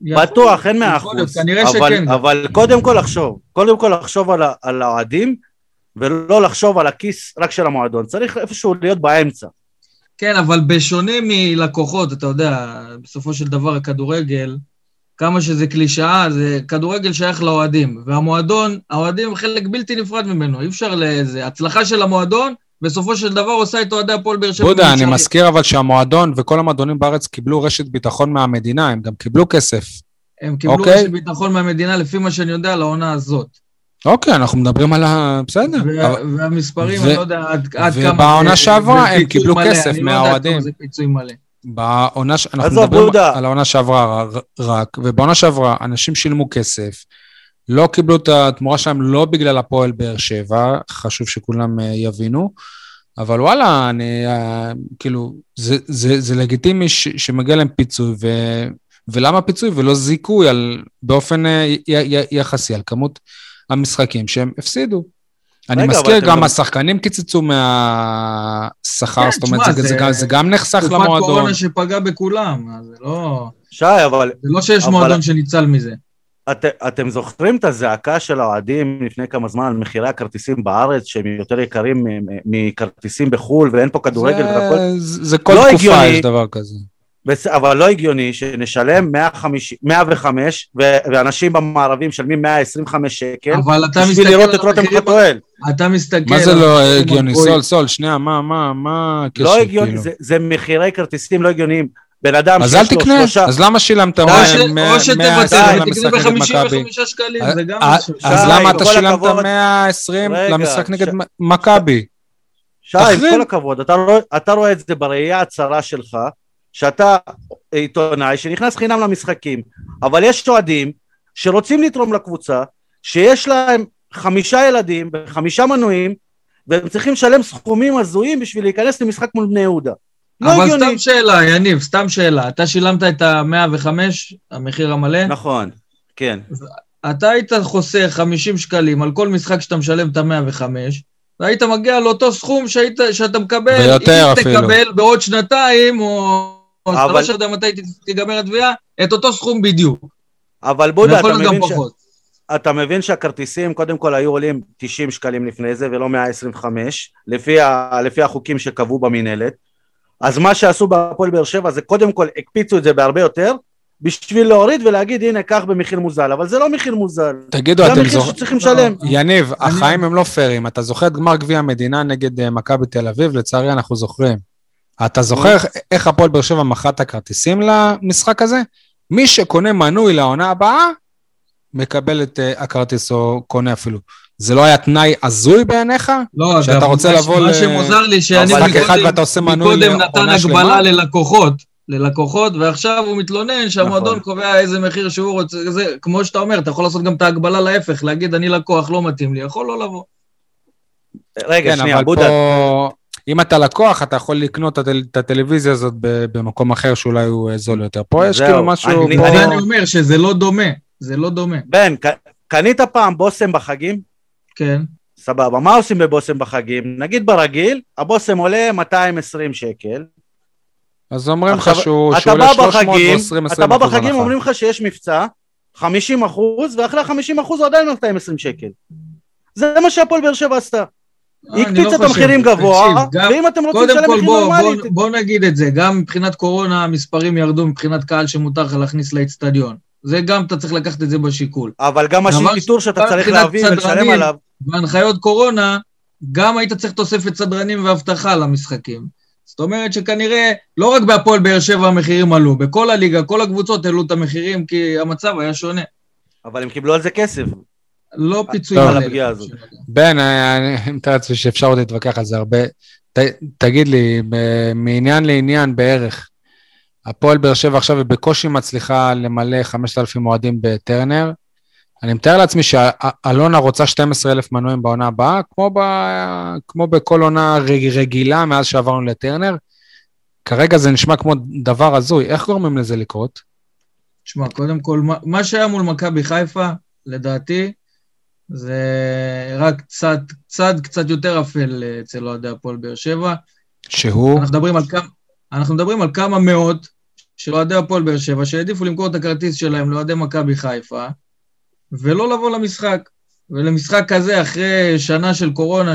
בטוח, אין מאה אחוז. כנראה אבל- שכן. אבל קודם כל לחשוב, קודם כל לחשוב על האוהדים, ולא לחשוב על הכיס רק של המועדון. צריך איפשהו להיות באמצע. כן, אבל בשונה מלקוחות, אתה יודע, בסופו של דבר הכדורגל, כמה שזה קלישאה, זה כדורגל שייך לאוהדים. והמועדון, האוהדים הם חלק בלתי נפרד ממנו, אי אפשר לזה. הצלחה של המועדון, בסופו של דבר עושה את אוהדי הפועל באר שבע. בודה, אני. מזכיר אבל שהמועדון וכל המועדונים בארץ קיבלו רשת ביטחון מהמדינה, הם גם קיבלו כסף. הם קיבלו אוקיי. רשת ביטחון מהמדינה, לפי מה שאני יודע, לעונה הזאת. אוקיי, אנחנו מדברים על ה... בסדר. והמספרים, ו- אני לא יודע עד עד כמה... ובעונה שעברה הם קיבלו מלא, כסף אני לא יודע מהאוהדים. כמה זה פיצוי מלא. בעונה, ש- אנחנו מדברים בודה. על העונה שעברה רק, ובעונה שעברה אנשים שילמו כסף, לא קיבלו את התמורה שלהם לא בגלל הפועל באר שבע, חשוב שכולם אה, יבינו, אבל וואלה, אני, אה, כאילו, זה, זה, זה לגיטימי ש, שמגיע להם פיצוי, ו, ולמה פיצוי ולא זיכוי על, באופן אה, י, י, יחסי על כמות המשחקים שהם הפסידו. אני מזכיר, גם השחקנים קיצצו מהשכר, כן, זאת אומרת, זה, גם, זה גם נחסך תקופת למועדון. קורונה שפגע בכולם, זה לא... שי, אבל זה לא שיש מועדון שניצל מזה. את, אתם זוכרים את הזעקה של האוהדים לפני כמה זמן על מחירי הכרטיסים בארץ, שהם יותר יקרים מ- מ- מכרטיסים בחו"ל, ואין פה כדורגל והכל? זה, זה כל לא תקופה הגיוני. יש דבר כזה. אבל לא הגיוני שנשלם 150, 105 ו... ואנשים במערבים משלמים 125 שקל אבל אתה בשביל מסתכל לראות את רותם חתואל. אתה מסתכל... מה זה לא הגיוני? סול, סול, שנייה, מה, מה, מה הקשר, לא הגיוני, כאילו? זה, זה מחירי כרטיסים לא הגיוניים. בן אדם אז אל שיש לו תקנה, שלושה... אז למה שילמת או מאה- ש- מאה- או שתוותר, 120 ותקנה למשחק נגד מכבי? ב-55 שקלים, אה, זה גם... אה, משהו. אז למה אתה שילמת הכבוד- 120 רגע, למשחק נגד מכבי? שי, עם. כל הכבוד, אתה רואה את זה בראייה הצרה שלך, שאתה עיתונאי שנכנס חינם למשחקים, אבל יש אוהדים שרוצים לתרום לקבוצה, שיש להם חמישה ילדים וחמישה מנויים, והם צריכים לשלם סכומים הזויים בשביל להיכנס למשחק מול בני יהודה. לא אבל הגיוני. סתם שאלה, יניב, סתם שאלה. אתה שילמת את ה-105, המחיר המלא? נכון, כן. אתה היית חוסך 50 שקלים על כל משחק שאתה משלם את ה-105, והיית מגיע לאותו סכום שהיית, שאתה מקבל, ויותר אם אפילו. תקבל בעוד שנתיים, או... או אבל- אתה לא יודע מתי תיגמר התביעה, את אותו סכום בדיוק. אבל בודה, אתה מבין, ש... אתה מבין שהכרטיסים קודם כל היו עולים 90 שקלים לפני זה ולא 125, לפי, ה... לפי החוקים שקבעו במינהלת. אז מה שעשו בהפועל באר שבע זה קודם כל הקפיצו את זה בהרבה יותר, בשביל להוריד ולהגיד הנה קח במחיר מוזל, אבל זה לא מחיר מוזל, תגידו, זה אתם המחיר זוכרים... שצריכים לשלם. יניב, אני- החיים הם לא פיירים. אתה זוכר את גמר גביע המדינה נגד אה, מכבי תל אביב? לצערי אנחנו זוכרים. אתה זוכר איך- הפועל באר שבע מכר את הכרטיסים למשחק הזה? מי שקונה מנוי לעונה הבאה, מקבל את אה, הכרטיס או קונה אפילו. זה לא היה תנאי הזוי בעיניך? לא, שאתה רוצה לבוא מה ל- שמוזר לי, שאני מקודם- נתן? הגבלה ללקוחות, ללקוחות, ועכשיו הוא מתלונן שהמועדון נכון. קובע איזה מחיר שהוא רוצה, זה, כמו שאתה אומר, אתה יכול לעשות גם את ההגבלה להפך, להגיד אני לקוח, לא מתאים לי, יכול לא לבוא. רגע, כן, שנייה, בודה, פה, אם אתה לקוח, אתה יכול לקנות את הטל- את הטלוויזיה הזאת במקום אחר שאולי הוא אה, זול יותר. פה יש כאילו משהו... אני- פה- אני אומר שזה לא דומה, זה לא דומה, בן, ק- קנית פעם בושם בחגים? כן. סבבה, מה עושים בבושם בחגים? נגיד ברגיל, הבושם עולה 220 שקל. אז אומרים לך שהוא עולה בא 300 בחגים, ו-20 אתה בא בחגים, אומרים לך שיש מבצע, 50 אחוז, ואחרי ה-50 אחוז הוא עדיין 220 שקל. זה מה שהפועל באר שבע עשתה. היא לא הקפיצה את חושב, המחירים גבוה, ואם אתם רוצים קודם לשלם כל מחיר נורמלי, בוא, בוא נגיד את זה, גם מבחינת קורונה המספרים ירדו מבחינת קהל שמותר לך להכניס לאצטדיון. זה גם אתה צריך לקחת את זה בשיקול. אבל גם השיטור שאתה צריך להביא ולשלם עליו, בהנחיות קורונה, גם היית צריך תוספת סדרנים ואבטחה למשחקים. זאת אומרת שכנראה, לא רק בהפועל באר שבע המחירים עלו, בכל הליגה, כל הקבוצות העלו את המחירים כי המצב היה שונה. אבל הם קיבלו על זה כסף. לא פיצויים טוב. על. הפגיעה הזאת. בן, אה, אני מתאר לעצמי שאפשר עוד להתווכח על זה הרבה. ת, תגיד לי, ב- מעניין לעניין בערך, הפועל באר שבע עכשיו היא בקושי מצליחה למלא 5,000 אוהדים בטרנר. אני מתאר לעצמי שאלונה רוצה 12,000 מנויים בעונה הבאה, כמו, ב, כמו בכל עונה רג, רגילה מאז שעברנו לטרנר. כרגע זה נשמע כמו דבר הזוי, איך גורמים לזה לקרות? תשמע, קודם כל, מה- מה שהיה מול מכבי חיפה, לדעתי, זה רק צד, צד קצת יותר אפל אה, אצל אוהדי הפועל באר שבע. שהוא, אנחנו מדברים על כמה, אנחנו מדברים על כמה מאות של אוהדי הפועל באר שבע שהעדיפו למכור את הכרטיס שלהם לאוהדי מכבי חיפה, ולא לבוא למשחק. ולמשחק כזה, אחרי שנה של קורונה,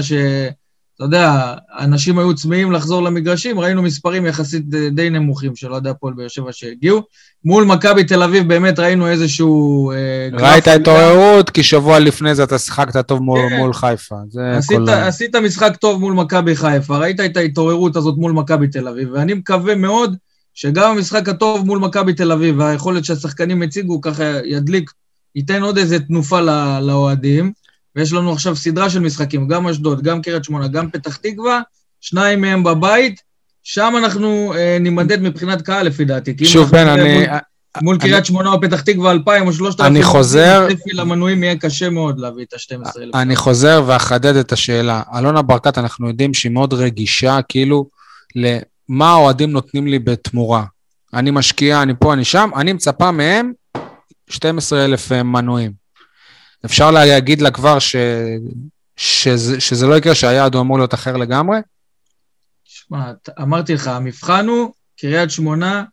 שאתה יודע, אנשים היו צמאים לחזור למגרשים, ראינו מספרים יחסית די- די נמוכים של אוהדי הפועל באר שבע שהגיעו. מול מכבי תל אביב באמת ראינו איזשהו... אה, ראית עלייה. התעוררות, כי שבוע לפני זה אתה שיחקת טוב מול, כן. מול חיפה. זה עשית, כל... עשית משחק טוב מול מכבי חיפה, ראית את ההתעוררות הזאת מול מכבי תל אביב, ואני מקווה מאוד שגם המשחק הטוב מול מכבי תל אביב והיכולת שהשחקנים הציגו ככה ידליק, ייתן עוד איזה תנופה לא- לאוהדים, ויש לנו עכשיו סדרה של משחקים, גם אשדוד, גם קריית שמונה, גם פתח תקווה, שניים מהם בבית, שם אנחנו אה, נימדד מבחינת קהל לפי דעתי. שוב, בן, אני... מול, קריית שמונה או פתח תקווה 2,000 או 3,000, אני חוזר- הצפי למנויים יהיה קשה מאוד להביא את ה-12,000. אני חוזר ואחדד את השאלה. אלונה ברקת, אנחנו יודעים שהיא מאוד רגישה, כאילו, למה האוהדים נותנים לי בתמורה. אני משקיע, אני פה, אני שם, אני מצפה מהם 12,000 מנויים. אפשר להגיד לה כבר ש... שזה, שזה לא יקרה, שהיעד הוא אמור להיות אחר לגמרי? שמע, אמרתי לך, המבחן הוא קריית שמונה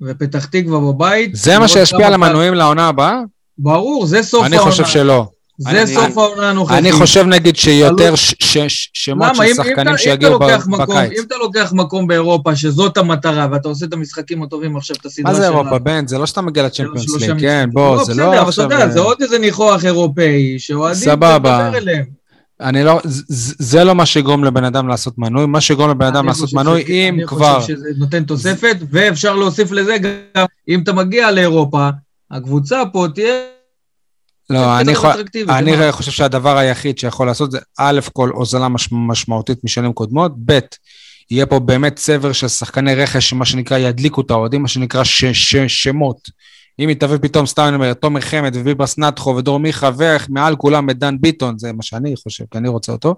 ופתח תקווה בבית. זה מה שישפיע על המנויים לעונה הבאה? ברור, זה סוף אני העונה. חושב שלא. זה אני- סוף העונה הנוכחית. אני חושב נגיד שיותר עלות- ש- ש- ש- שמות למה? של אם- אם שחקנים שיגיעו מקום- בקיץ. אם אתה לוקח מקום באירופה, שזאת המטרה, ואתה עושה את המשחקים הטובים עכשיו, את הסדרה מה זה אירופה, בן? זה לא שאתה מגיע לצ'מפיונס ליג, כן. בוא, זה בסדר, לא אבל אתה עכשיו... יודע, זה עוד איזה ניחוח אירופאי, שאוהדים, סבבה. אני לא, זה, זה לא מה שיגרום לבן אדם לעשות מנוי, מה שיגרום לבן אדם אני לעשות חושב מנוי, אם אני כבר... חושב שזה נותן תוספת, ואפשר להוסיף לזה גם, אם אתה מגיע לאירופה, הקבוצה פה תהיה... לא, אני, אטרקטיבית, אני? חושב שהדבר היחיד שיכול לעשות זה, א' כל הוזלה מש, משמעותית משנים קודמות, ב', יהיה פה באמת צבר של שחקני רכש, מה שנקרא, ידליקו את האוהדים, מה שנקרא ש, ש, שמות, אם תביא פתאום, סתם אני אומר, תומר חמד וביברס נטחו ודור מיכה ומעל כולם את דן ביטון, זה מה שאני חושב, כי אני רוצה אותו.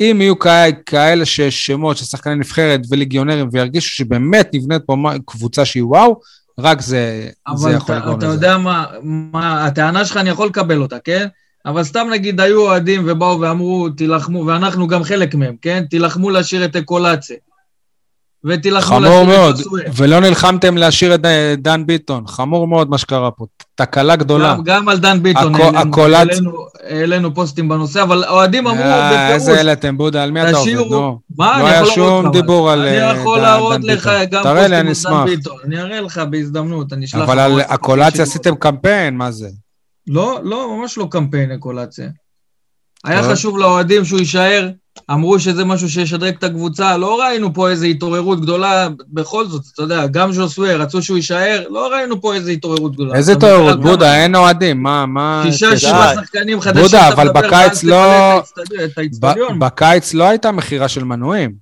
אם יהיו כאלה, כאלה שמות של שחקני נבחרת וליגיונרים וירגישו שבאמת נבנית פה קבוצה שהיא וואו, רק זה, זה יכול לגרום לזה. אבל אתה יודע מה, מה, הטענה שלך, אני יכול לקבל אותה, כן? אבל סתם נגיד היו אוהדים ובאו ואמרו, תילחמו, ואנחנו גם חלק מהם, כן? תילחמו להשאיר את אקולציה. ותילחמו חמור מאוד, ולא נלחמתם להשאיר את דן ביטון, חמור מאוד מה שקרה פה, תקלה גדולה. גם, גם על דן ביטון העלינו פוסטים בנושא, אבל אוהדים אמרו אה, בפירוש... איזה העליתם, בודה, על מי אתה עובד? נו. מה, לא היה שום דיבור על דן ביטון. אני יכול להראות לך גם פוסטים על דן ביטון. אני אראה לך בהזדמנות, אני אשלח. אבל על הקולציה עשיתם קמפיין, מה זה? לא, לא, ממש לא קמפיין אקולציה. היה חשוב לאוהדים שהוא יישאר, אמרו שזה משהו שישדרג את הקבוצה, לא ראינו פה איזו התעוררות גדולה, בכל זאת, אתה יודע, גם ז'וסווה רצו שהוא יישאר, לא ראינו פה איזו התעוררות גדולה. איזה התעוררות, בודה, אין אוהדים, מה, מה... שישה, שבעה שחקנים חדשים, בודה, אבל בקיץ לא... בקיץ לא הייתה מכירה של מנויים.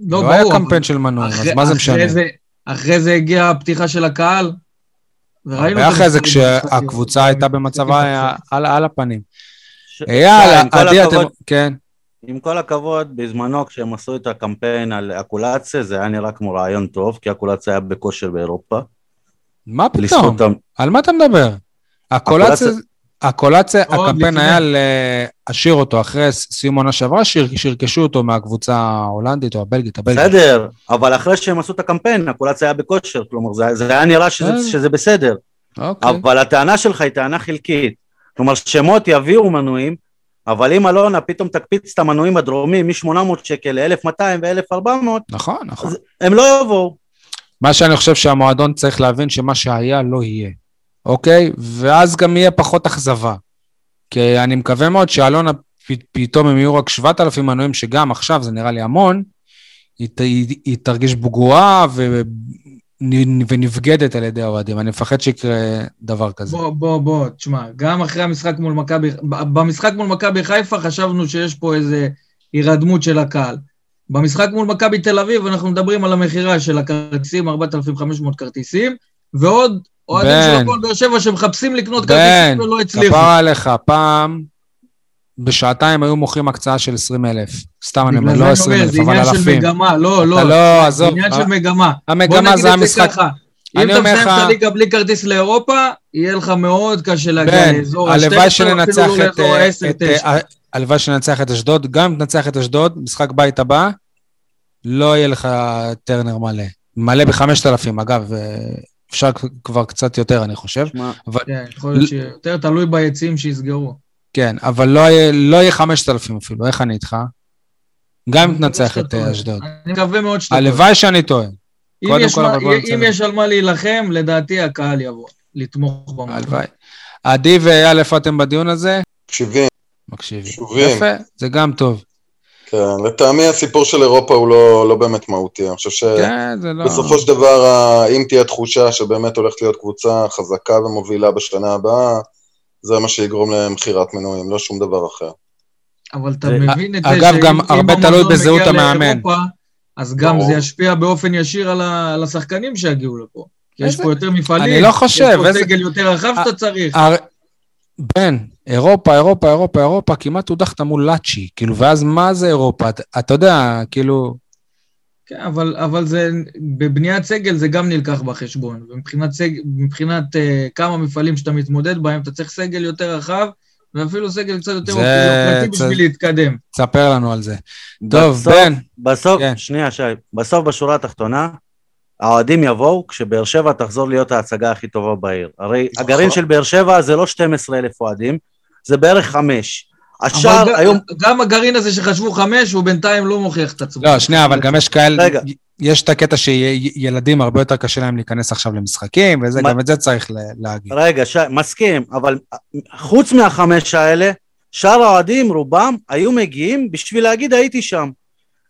לא, לא היה קמפיין של מנויים, אז מה זה משנה? אחרי זה הגיעה הפתיחה של הקהל, וראינו... ואחרי זה כשהקבוצה הייתה במצבה על הפנים. אייל, עדי, אתם... כן. עם כל הכבוד, בזמנו כשהם עשו את הקמפיין על אקולציה, זה היה נראה כמו רעיון טוב, כי אקולציה היה בכושר באירופה. מה פתאום? על מה אתה מדבר? אקולציה, אקולציה, הקמפיין היה להשאיר אותו אחרי סיום עונה שעברה, שירכשו אותו מהקבוצה ההולנדית או הבלגית, הבלגית. בסדר, אבל אחרי שהם עשו את הקמפיין, אקולציה היה בכושר, כלומר זה, היה נראה שזה, שזה בסדר. אוקיי. אבל הטענה שלך היא טענה חלקית. כלומר, שמות יביאו מנויים, אבל אם אלונה פתאום תקפיץ את המנויים הדרומים מ-800 שקל ל-1200 ו-1400, נכון, נכון. הם לא יבואו. מה שאני חושב שהמועדון צריך להבין שמה שהיה לא יהיה, אוקיי? ואז גם יהיה פחות אכזבה. כי אני מקווה מאוד שאלונה פתאום הם יהיו רק 7,000 מנויים, שגם עכשיו זה נראה לי המון, היא, היא, היא תרגיש בגואה ונבגדת על ידי האוהדים. אני מפחד שיקרה דבר כזה. בוא, בוא, בוא, תשמע, גם אחרי המשחק מול מכבי, במשחק מול מכבי חיפה חשבנו שיש פה איזה הירדמות של הקהל. במשחק מול מכבי תל אביב אנחנו מדברים על המכירה של הכרטיסים, 4,500 כרטיסים, ועוד אוהדים של הפועל באר שבע שמחפשים לקנות כרטיסים ולא הצליחו. בן, כפרה עליך, פעם בשעתיים היו מוכרים הקצאה של 20 אלף. סתם אני אומר, לא 20 אלף, אבל אלפים. זה עניין של מגמה, לא, לא. לא, עזוב. זה עניין של מגמה. המגמה זה המשחק. אם אתה מסיים את הליגה בלי כרטיס לאירופה, יהיה לך מאוד קשה להגיע לאזור ה-12, אפילו לאזור ה-10-9. הלוואי שננצח את אשדוד, גם אם תנצח את אשדוד, משחק בית הבא, לא יהיה לך טרנר מלא. מלא ב-5,000, אגב, אפשר כבר קצת יותר, אני חושב. כן, יכול להיות שיותר תלוי ביציעים שיסגרו. כן, אבל לא יהיה, לא יהיה 5,000 אפילו, איך אני איתך? גם אם תנצח את אה, אשדוד. אני מקווה מאוד שאתה טועה. הלוואי שאני טועה. אם, יש, כל, מה, אם יש על מה להילחם, לדעתי הקהל יבוא, לתמוך במקום. הלוואי. עדי ואייל, איפה אתם בדיון הזה? מקשיבים. מקשיבים. יפה, זה גם טוב. כן, לטעמי הסיפור של אירופה הוא לא, לא באמת מהותי, אני חושב שבסופו כן, לא... של דבר, אם תהיה תחושה שבאמת הולכת להיות קבוצה חזקה ומובילה בשנה הבאה, זה מה שיגרום למכירת מנויים, לא שום דבר אחר. אבל אתה מבין את זה אגב, גם הרבה תלוי בזהות המאמן. אז גם זה ישפיע באופן ישיר על השחקנים שיגיעו לפה. כי יש פה יותר מפעלים, אני לא חושב. יש פה סגל יותר רחב שאתה צריך. בן, אירופה, אירופה, אירופה, אירופה, כמעט הודחת מול לאצ'י, כאילו, ואז מה זה אירופה? אתה יודע, כאילו... כן, אבל, אבל זה, בבניית סגל זה גם נלקח בחשבון. ומבחינת סגל, מבחינת uh, כמה מפעלים שאתה מתמודד בהם, אתה צריך סגל יותר רחב, ואפילו סגל קצת יותר אופרטיבי בשביל להתקדם. תספר לנו על זה. טוב, בסוף, בן. בסוף, כן. שנייה, שי, בסוף בשורה התחתונה, האוהדים יבואו כשבאר שבע תחזור להיות ההצגה הכי טובה בעיר. הרי נכון. הגרעין של באר שבע זה לא 12,000 אוהדים, זה בערך חמש. השאר היום... גם הגרעין הזה שחשבו חמש, הוא בינתיים לא מוכיח את עצמו. לא, שנייה, אבל גם יש כאלה... רגע. יש את הקטע שילדים הרבה יותר קשה להם להיכנס עכשיו למשחקים, וזה, גם את זה צריך להגיד. רגע, ש... מסכים, אבל חוץ מהחמש האלה, שאר האוהדים, רובם, היו מגיעים בשביל להגיד הייתי שם.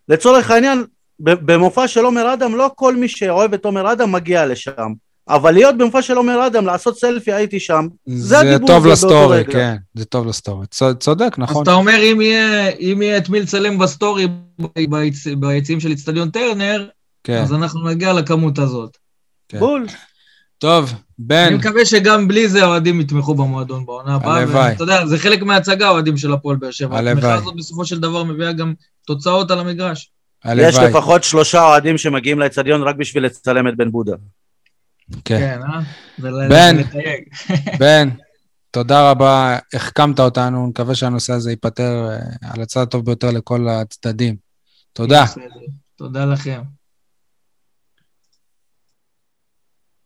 לצורך העניין, במופע של עומר אדם, לא כל מי שאוהב את עומר אדם מגיע לשם. אבל להיות במופע של עומר אדם, לעשות סלפי, הייתי שם, זה הדיבור. זה טוב לסטורי, כן, זה טוב לסטורי. צודק, נכון. אז אתה אומר, אם יהיה, אם יהיה את מי לצלם בסטורי ביציעים של אצטדיון טרנר, כן. אז אנחנו נגיע לכמות הזאת. כן. בול. טוב, בן, אני מקווה שגם בלי זה האוהדים יתמכו במועדון בעונה הבאה. הלוואי. ואתה יודע, זה חלק מההצגה, האוהדים של הפועל באר שבע. הלוואי. התמיכה הזאת בסופו של דבר מביאה גם תוצאות על המגרש. יש הלוואי. לפחות שלושה אוהדים שמגיעים לאצטדיון רק בשביל לצלם את בן בודה. כן. כן, אה? בן. בן, תודה רבה, החכמת אותנו, נקווה שהנושא הזה ייפתר אה, על הצד הטוב ביותר לכל הצדדים. תודה. תודה לכם.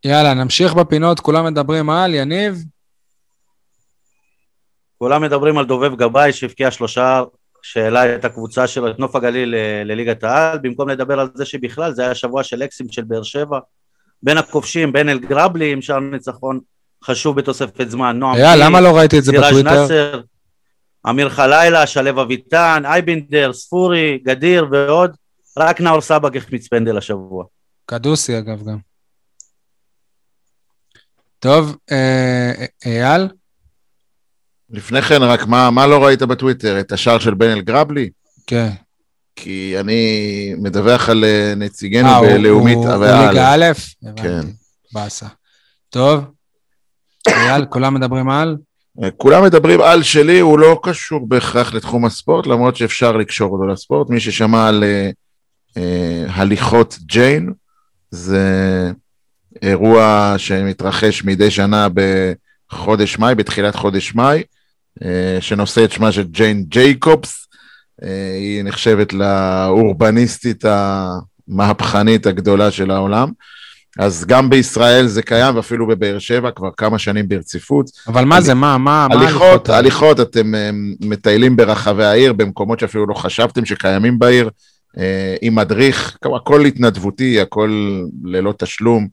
יאללה, נמשיך בפינות, כולם מדברים על יניב. כולם מדברים על דובב גבאי שהבקיע שלושה, שהעלה את הקבוצה שלו, את נוף הגליל ל- לליגת העל, במקום לדבר על זה שבכלל זה היה שבוע של אקסים של באר שבע. בין הכובשים, בין אל גרבלי עם שער ניצחון חשוב בתוספת זמן, נועם פיני, למה לא ראיתי את זה סיראז' בטוויטר? נאסר, אמיר חלילה, שלו אביטן, אייבינדר, ספורי, גדיר ועוד, רק נאור סבג החמיץ פנדל השבוע. קדוסי, אגב, גם. טוב, אה, אייל? לפני כן, רק מה, מה לא ראית בטוויטר? את השער של בן אל גרבלי? כן. כי אני מדווח על אה, נציגנו אה, הוא- בלאומית הוא- הוא והאלף. ליגה א'? כן. באסה. טוב. אייל, כולם מדברים על? אה, כולם מדברים על שלי, הוא לא קשור בהכרח לתחום הספורט, למרות שאפשר לקשור אותו לספורט. מי ששמע על אה, אה, הליכות ג'יין, זה אירוע שמתרחש מדי שנה בחודש מאי, בתחילת חודש מאי, אה, שנושא את שמה של ג'יין ג'ייקובס. אה, היא נחשבת לאורבניסטית המהפכנית הגדולה של העולם. אז גם בישראל זה קיים, ואפילו בבאר שבע כבר כמה שנים ברציפות. אבל מה זה, מה, מה, מה הליכות? הליכות, אתם אה, מטיילים ברחבי העיר, במקומות שאפילו לא חשבתם שקיימים בעיר, אה, עם מדריך, הכל התנדבותי, הכל ללא תשלום.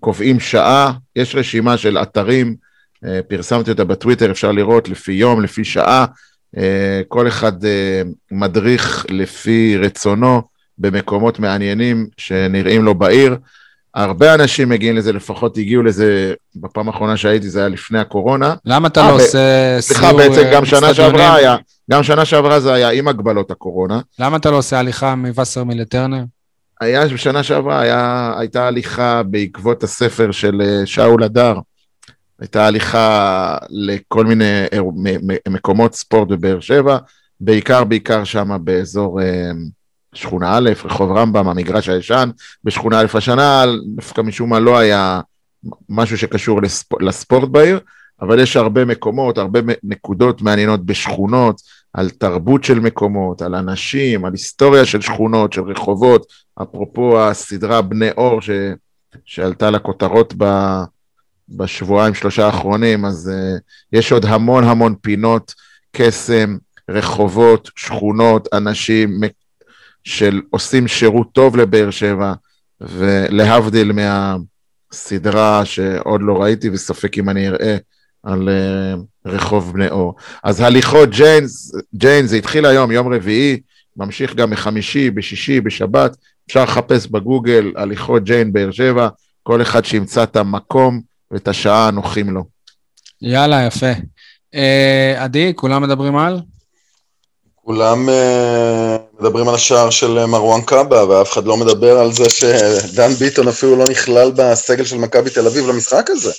קובעים שעה, יש רשימה של אתרים, פרסמתי אותה בטוויטר, אפשר לראות לפי יום, לפי שעה, כל אחד אה, מדריך לפי רצונו במקומות מעניינים שנראים לו בעיר. הרבה אנשים מגיעים לזה, לפחות הגיעו לזה, בפעם האחרונה שהייתי זה היה לפני הקורונה. למה אתה אה, לא עושה סליחה, סיור בעצם אה, גם שנה? שעברה היה, גם שנה שעברה זה היה עם הגבלות הקורונה. למה אתה לא עושה הליכה מווסרמיל לטרנר? היה, בשנה שעברה היה, הייתה הליכה בעקבות הספר של אה, שאול הדר. הייתה הליכה לכל מיני מקומות ספורט בבאר שבע, בעיקר בעיקר שם באזור אה, שכונה א', רחוב רמב"ם, המגרש הישן, בשכונה א' השנה, דווקא משום מה לא היה משהו שקשור לספ... לספורט בעיר, אבל יש הרבה מקומות, הרבה נקודות מעניינות בשכונות, על תרבות של מקומות, על אנשים, על היסטוריה של שכונות, של רחובות, אפרופו הסדרה בני אור ש... שעלתה לכותרות ב... בשבועיים שלושה האחרונים, אז uh, יש עוד המון המון פינות, קסם, רחובות, שכונות, אנשים של עושים שירות טוב לבאר שבע, ולהבדיל מהסדרה שעוד לא ראיתי וספק אם אני אראה על uh, רחוב בני אור. אז הליכות ג'יינס, ג'יין זה התחיל היום, יום רביעי, ממשיך גם מחמישי, בשישי, בשבת, אפשר לחפש בגוגל הליכות ג'יין באר שבע, כל אחד שימצא את המקום ואת השעה הנוחים לו. יאללה, יפה. אה, עדי, כולם מדברים על? כולם אה, מדברים על השער של אה, מרואן קאבה, ואף אחד לא מדבר על זה שדן ביטון אפילו לא נכלל בסגל של מכבי תל אביב למשחק הזה.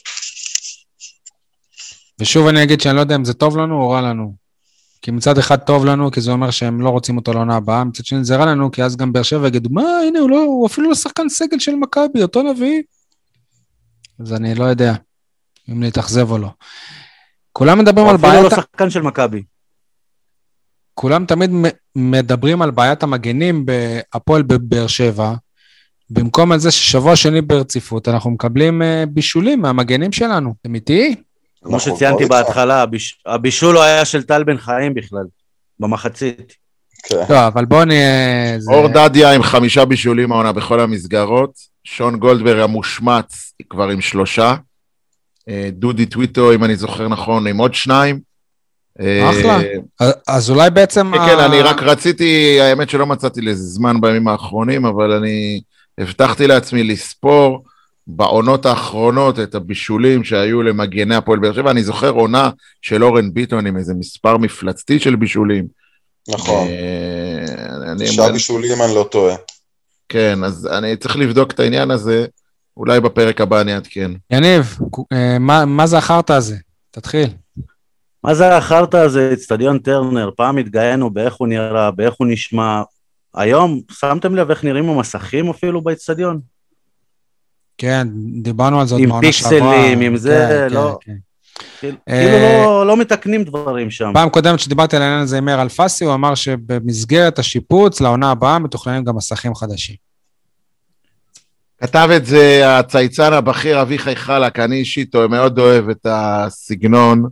ושוב אני אגיד שאני לא יודע אם זה טוב לנו או רע לנו. כי מצד אחד טוב לנו, כי זה אומר שהם לא רוצים אותו לעונה הבאה, מצד שני זה רע לנו, כי אז גם באר שבע יגידו, מה, הנה, הוא, לא, הוא אפילו לא שחקן סגל של מכבי, אותו נביא. אז אני לא יודע אם להתאכזב או לא. כולם מדברים על אפילו בעיית... לא שחקן של מכבי. כולם תמיד מדברים על בעיית המגנים בהפועל בבאר שבע, במקום על זה ששבוע שני ברציפות אנחנו מקבלים אה, בישולים מהמגנים שלנו. אתם איתי? כמו אנחנו שציינתי איתך. בהתחלה, הביש- הבישול לא היה של טל בן חיים בכלל, במחצית. כן. לא, אבל בואו נהיה... זה- אור דדיה עם חמישה בישולים העונה בכל המסגרות, שון גולדברג המושמץ כבר עם שלושה, אה, דודי טוויטו, אם אני זוכר נכון, עם עוד שניים. אה, אחלה. אז- אולי בעצם... כן, ה- כן, אני רק רציתי, האמת שלא מצאתי לזה זמן בימים האחרונים, אבל אני הבטחתי לעצמי לספור בעונות האחרונות את הבישולים שהיו למגני הפועל באר שבע. אני זוכר עונה של אורן ביטון עם איזה מספר מפלצתי של בישולים. נכון. אה, אני- תשעה בישולים, אני לא טועה. כן, אז אני צריך לבדוק את העניין הזה. אולי בפרק הבא אני אעדכן. יניב, אה, מה, מה זה החרטא הזה? תתחיל. מה זה החרטא הזה, אצטדיון טרנר? פעם התגאינו באיך הוא נראה, באיך הוא נשמע. היום, שמתם לב איך נראים המסכים אפילו באצטדיון? כן, דיברנו על זה עוד עם מעונה שעברה. פיקסלים, עם זה, כן, לא- כן, כן. כאילו אה, לא- לא מתקנים דברים שם. פעם קודמת שדיברתי על העניין הזה עם מאיר אלפסי, הוא אמר שבמסגרת השיפוץ לעונה הבאה מתוכננים גם מסכים חדשים. כתב את זה הצייצן הבכיר אביחי חלק, אני אישית מאוד אוהב את הסגנון,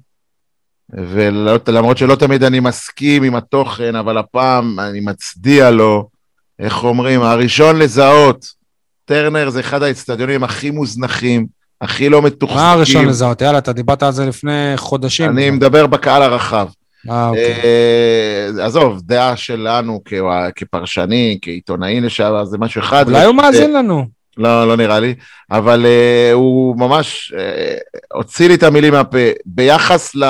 ולמרות שלא תמיד אני מסכים עם התוכן, אבל הפעם אני מצדיע לו, איך אומרים, הראשון לזהות, טרנר זה אחד האצטדיונים הכי מוזנחים, הכי לא מתוחזקים. מה הראשון לזהות? יאללה, אתה דיברת על זה לפני חודשים. אני מדבר בקהל הרחב. אה, אוקיי. אה, עזוב, דעה שלנו כפרשני, כעיתונאי לשעבר, זה משהו אחד. אולי הוא מאזין לנו. לא, לא נראה לי, אבל uh, הוא ממש uh, הוציא לי את המילים מהפה. ביחס ל,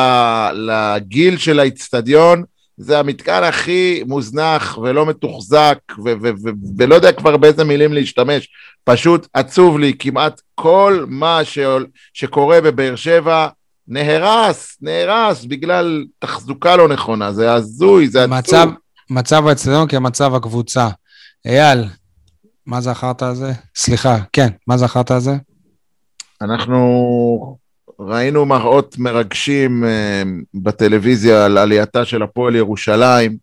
לגיל של האיצטדיון, זה המתקן הכי מוזנח ולא מתוחזק, ו- ו- ו- ולא יודע כבר באיזה מילים להשתמש. פשוט עצוב לי, כמעט כל מה ש- שקורה בבאר שבע נהרס, נהרס בגלל תחזוקה לא נכונה, זה הזוי, זה עצוב. מצב, מצב האצטדיון כמצב הקבוצה. אייל, מה זה החרטא הזה? סליחה, כן, מה זה החרטא הזה? אנחנו ראינו מראות מרגשים אה, בטלוויזיה על עלייתה של הפועל ירושלים,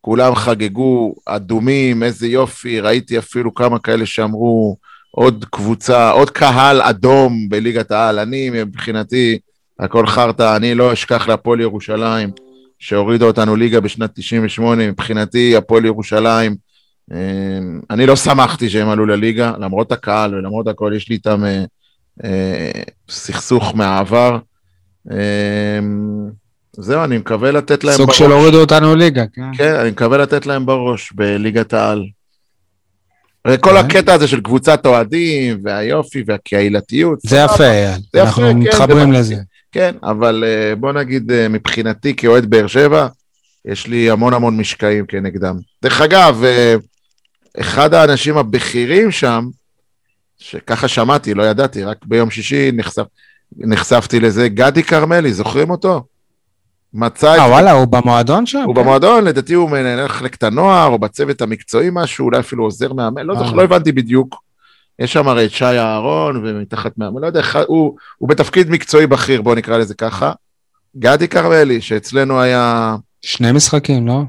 כולם חגגו, אדומים, איזה יופי, ראיתי אפילו כמה כאלה שאמרו עוד קבוצה, עוד קהל אדום בליגת העל. אני, מבחינתי, הכל חרטא, אני לא אשכח להפועל ירושלים, שהורידה אותנו ליגה בשנת 98, מבחינתי הפועל ירושלים, אה, אני לא שמחתי שהם עלו לליגה, למרות הקהל ולמרות הכל, יש לי איתם אה, סכסוך מהעבר. אה, זהו, אני מקווה לתת להם סוג בראש. של הורידו אותנו ליגה, כן. כן, אני מקווה לתת להם בראש בליגת העל. וכל כן. הקטע הזה של קבוצת אוהדים, והיופי, והקהילתיות. זה יפה, אייל. אנחנו כן, מתחברים זה לזה. כן, אבל אה, בוא נגיד, אה, מבחינתי כאוהד באר שבע, יש לי המון המון משקעים כנגדם. דרך אגב, אה, אחד האנשים הבכירים שם, שככה שמעתי, לא ידעתי, רק ביום שישי נחשף, נחשפתי לזה, גדי כרמלי, זוכרים אותו? מצא את... אה, וואלה, הוא במועדון שם? הוא כן. במועדון, לדעתי הוא מנהל מחלקת הנוער, או בצוות המקצועי משהו, אולי אפילו עוזר מאמן, לא, אה. זוכר, לא הבנתי בדיוק. יש שם הרי את שי אהרון, ומתחת מאמן, לא יודע, הוא, הוא בתפקיד מקצועי בכיר, בואו נקרא לזה ככה. גדי כרמלי, שאצלנו היה, שני משחקים, לא?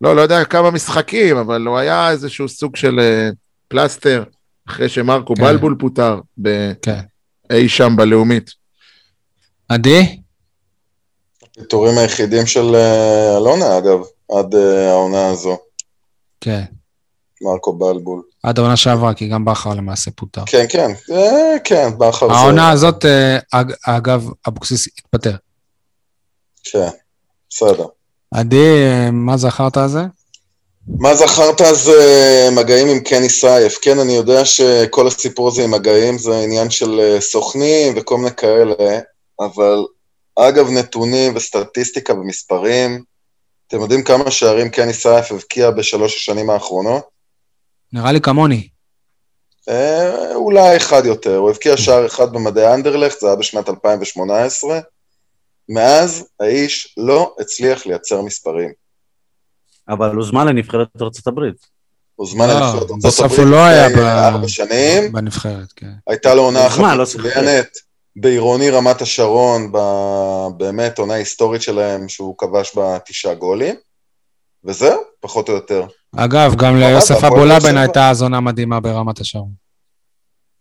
לא, לא יודע כמה משחקים, אבל הוא היה איזשהו סוג של אה, פלסטר, אחרי שמרקו כן. בלבול פוטר, ב- כן. אי שם בלאומית. עדי? הפיטורים היחידים של אה, אלונה, אגב, עד אה, העונה הזו, כן. מרקו בלבול. עד העונה שעברה, כי גם בכר למעשה פוטר. כן, כן, אה, כן, בכר זה... העונה הזאת, אג- אגב, אבוקסיס התפטר. כן, בסדר. עדי, מה זכרת על זה? מה זכרת זה מגעים עם קני סייף. כן, אני יודע שכל הסיפור הזה עם מגעים זה עניין של אה, סוכנים וכל מיני כאלה, אבל אגב נתונים וסטטיסטיקה ומספרים, אתם יודעים כמה שערים קני סייף הבקיע בשלוש השנים האחרונות? נראה לי כמוני. אה, אולי אחד יותר. הוא הבקיע שער אחד במדעי אנדרלכט, זה היה בשנת 2018. מאז האיש לא הצליח לייצר מספרים. אבל הוא זמן לנבחרת הברית. הוזמן לא, לנבחרת ארצות בסוף הוא לא היה לפני ב- ארבע שנים. בנבחרת, כן. הייתה לו עונה אחת לא. מצוינת בעירוני רמת השרון, באמת עונה היסטורית שלהם, שהוא כבש בה תשעה גולים, וזהו, פחות או יותר. אגב, גם ליוסף אבולאבן. הייתה אז עונה מדהימה ברמת השרון.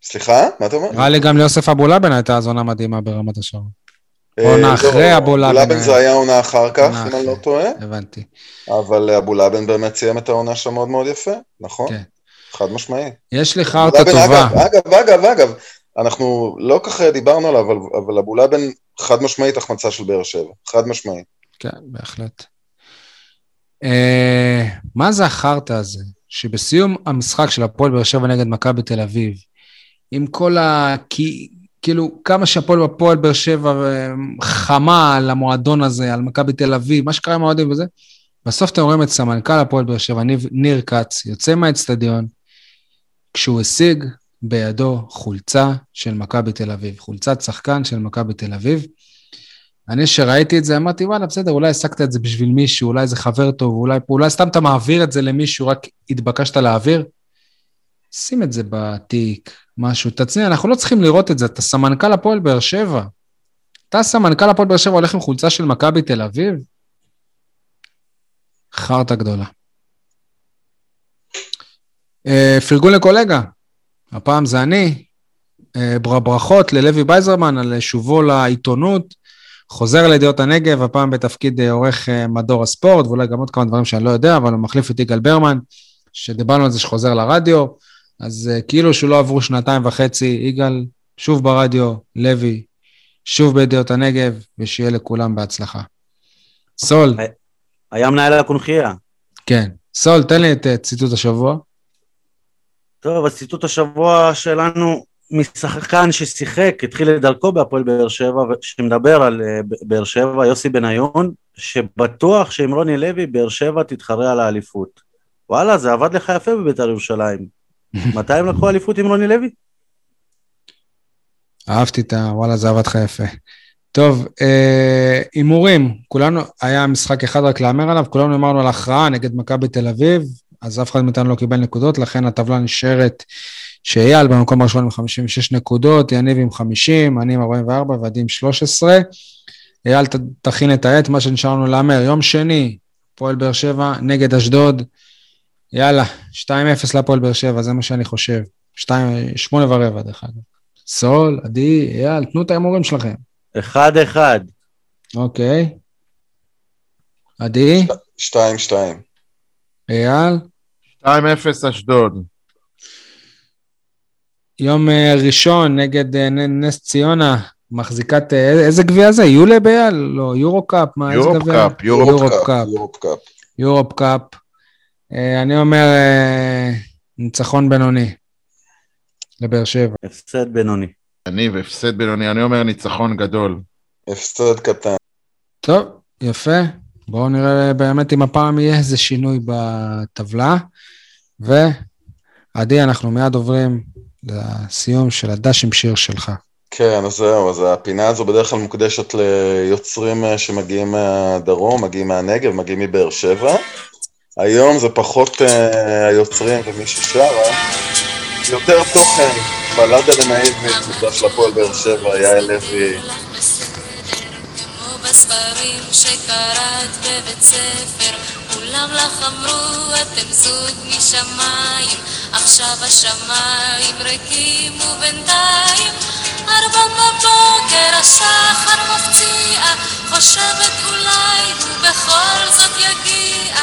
סליחה? מה אתה אומר? נראה לי גם ליוסף אבולאבן הייתה אז עונה מדהימה ברמת השרון. אה, עונה לא, אחרי אבולאבן. אבולאבן זה היה עונה אחר כך, אם אני לא. טועה, הבנתי. אבל אבולאבן באמת סיים את העונה שלו מאוד מאוד יפה, נכון? כן. חד משמעי. יש חרטא אבולאבן, טובה. אגב, אגב, אגב, אנחנו לא כל כך דיברנו עליו, אבל, אבל אבולאבן חד משמעית החמצה של באר שבע, חד משמעי. כן, בהחלט. אה, מה זה החרטא הזה, שבסיום המשחק של הפועל באר שבע נגד מכבי תל אביב, עם כל ה... כי, כאילו, כמה שהפועל בפועל באר שבע אה, חמה על המועדון הזה, על מכבי תל אביב, מה שקרה עם האוהדים וזה, בסוף אתם רואים את סמנכ"ל הפועל באר שבע, ניר כץ, יוצא מהאצטדיון, כשהוא השיג בידו חולצה של מכבי תל אביב, חולצת שחקן של מכבי תל אביב. אני, שראיתי את זה, אמרתי, וואלה, בסדר, אולי העסקת את זה בשביל מישהו, אולי זה חבר טוב, אולי, אולי סתם אתה מעביר את זה למישהו, רק התבקשת להעביר. שים את זה בתיק, משהו, תצניע, אנחנו לא צריכים לראות את זה, אתה סמנכ"ל הפועל באר שבע. אתה סמנכ"ל הפועל באר שבע הולך עם חולצה של מכבי תל אביב? חרטא גדולה. אה, פרגון לקולגה, הפעם זה אני. אה, ברכות ללוי בייזרמן על שובו לעיתונות. חוזר לידיעות הנגב, הפעם בתפקיד אה, עורך מדור הספורט, ואולי גם עוד כמה דברים שאני לא יודע, אבל הוא מחליף את יגאל ברמן, שדיברנו על זה שחוזר לרדיו. אז כאילו שהוא לא עברו שנתיים וחצי, יגאל שוב ברדיו, לוי שוב בידיעות הנגב, ושיהיה לכולם בהצלחה. סול. היה מנהל הקונכייה. כן. סול, תן לי את ציטוט השבוע. טוב, אז ציטוט השבוע שלנו משחקן ששיחק, התחיל את דרכו בהפועל באר שבע, שמדבר על אה, באר שבע, יוסי בניון, שבטוח שעם רוני לוי, באר שבע תתחרה על האליפות. וואלה, זה עבד לך יפה בבית"ר ירושלים. מתי הם לקחו אליפות עם רוני לוי? אהבתי את ה... וואלה, זה עבד לך יפה. טוב, אה, הימורים, אה, כולנו, היה משחק אחד רק להמר עליו, כולנו אמרנו על הכרעה נגד מכבי תל אביב, אז אף אחד מאיתנו לא קיבל נקודות, לכן הטבלה נשארת שאייל במקום הראשון עם 56 נקודות, יניב עם 50, אני עם 44 ועדי עם 13. אייל, תכין את העט, מה שנשאר לנו להמר. יום שני, פועל באר שבע נגד אשדוד. יאללה, 2-0 לפועל באר שבע, זה מה שאני חושב. 2, 8 ורבע, דרך אגב. סול, עדי, אייל, תנו את ההימורים שלכם. 1-1. אוקיי. עדי? 2-2. אייל? 2-0 אשדוד. יום אה, ראשון נגד אה, נס ציונה, מחזיקת, אה, איזה גביע זה? יולי בייל? לא, Euro Cup, מה, איזה גביע? Europe Cup, Europe Cup. Europe Cup. אני אומר ניצחון בינוני לבאר שבע. הפסד בינוני. אני והפסד בינוני, אני אומר ניצחון גדול. הפסד קטן. טוב, יפה. בואו נראה באמת אם הפעם יהיה איזה שינוי בטבלה. ועדי, אנחנו מיד עוברים לסיום של הדש עם שיר שלך. כן, אז זהו, אז הפינה הזו בדרך כלל מוקדשת ליוצרים אה, שמגיעים מהדרום, מגיעים מהנגב, מגיעים מבאר שבע. היום זה פחות uh, היוצרים ומי ששרה, יותר תוכן, בלדה לנאיבית, מוקדש לפועל באר שבע, יעל לוי. בספרים שקראת בבית ספר, כולם לך אמרו אתם זוג משמיים, עכשיו השמיים ריקים ובינתיים ארבע בבוקר השחר מפציע, חושבת אולי הוא בכל זאת יגיע.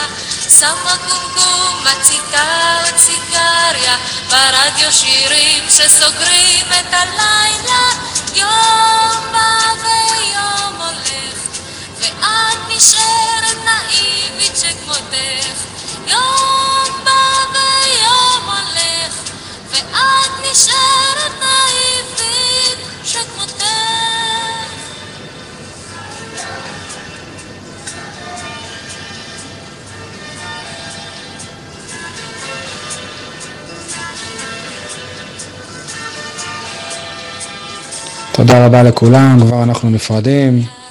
שמה קומקום, מציקה עוד סיגריה, ברדיו שירים שסוגרים את הלילה. יום בא ויום הולך ואת נשארת נאיבית שכמותך. יום בא ויום הולך ואת נשארת נאיבית תודה רבה לכולם, כבר אנחנו נפרדים.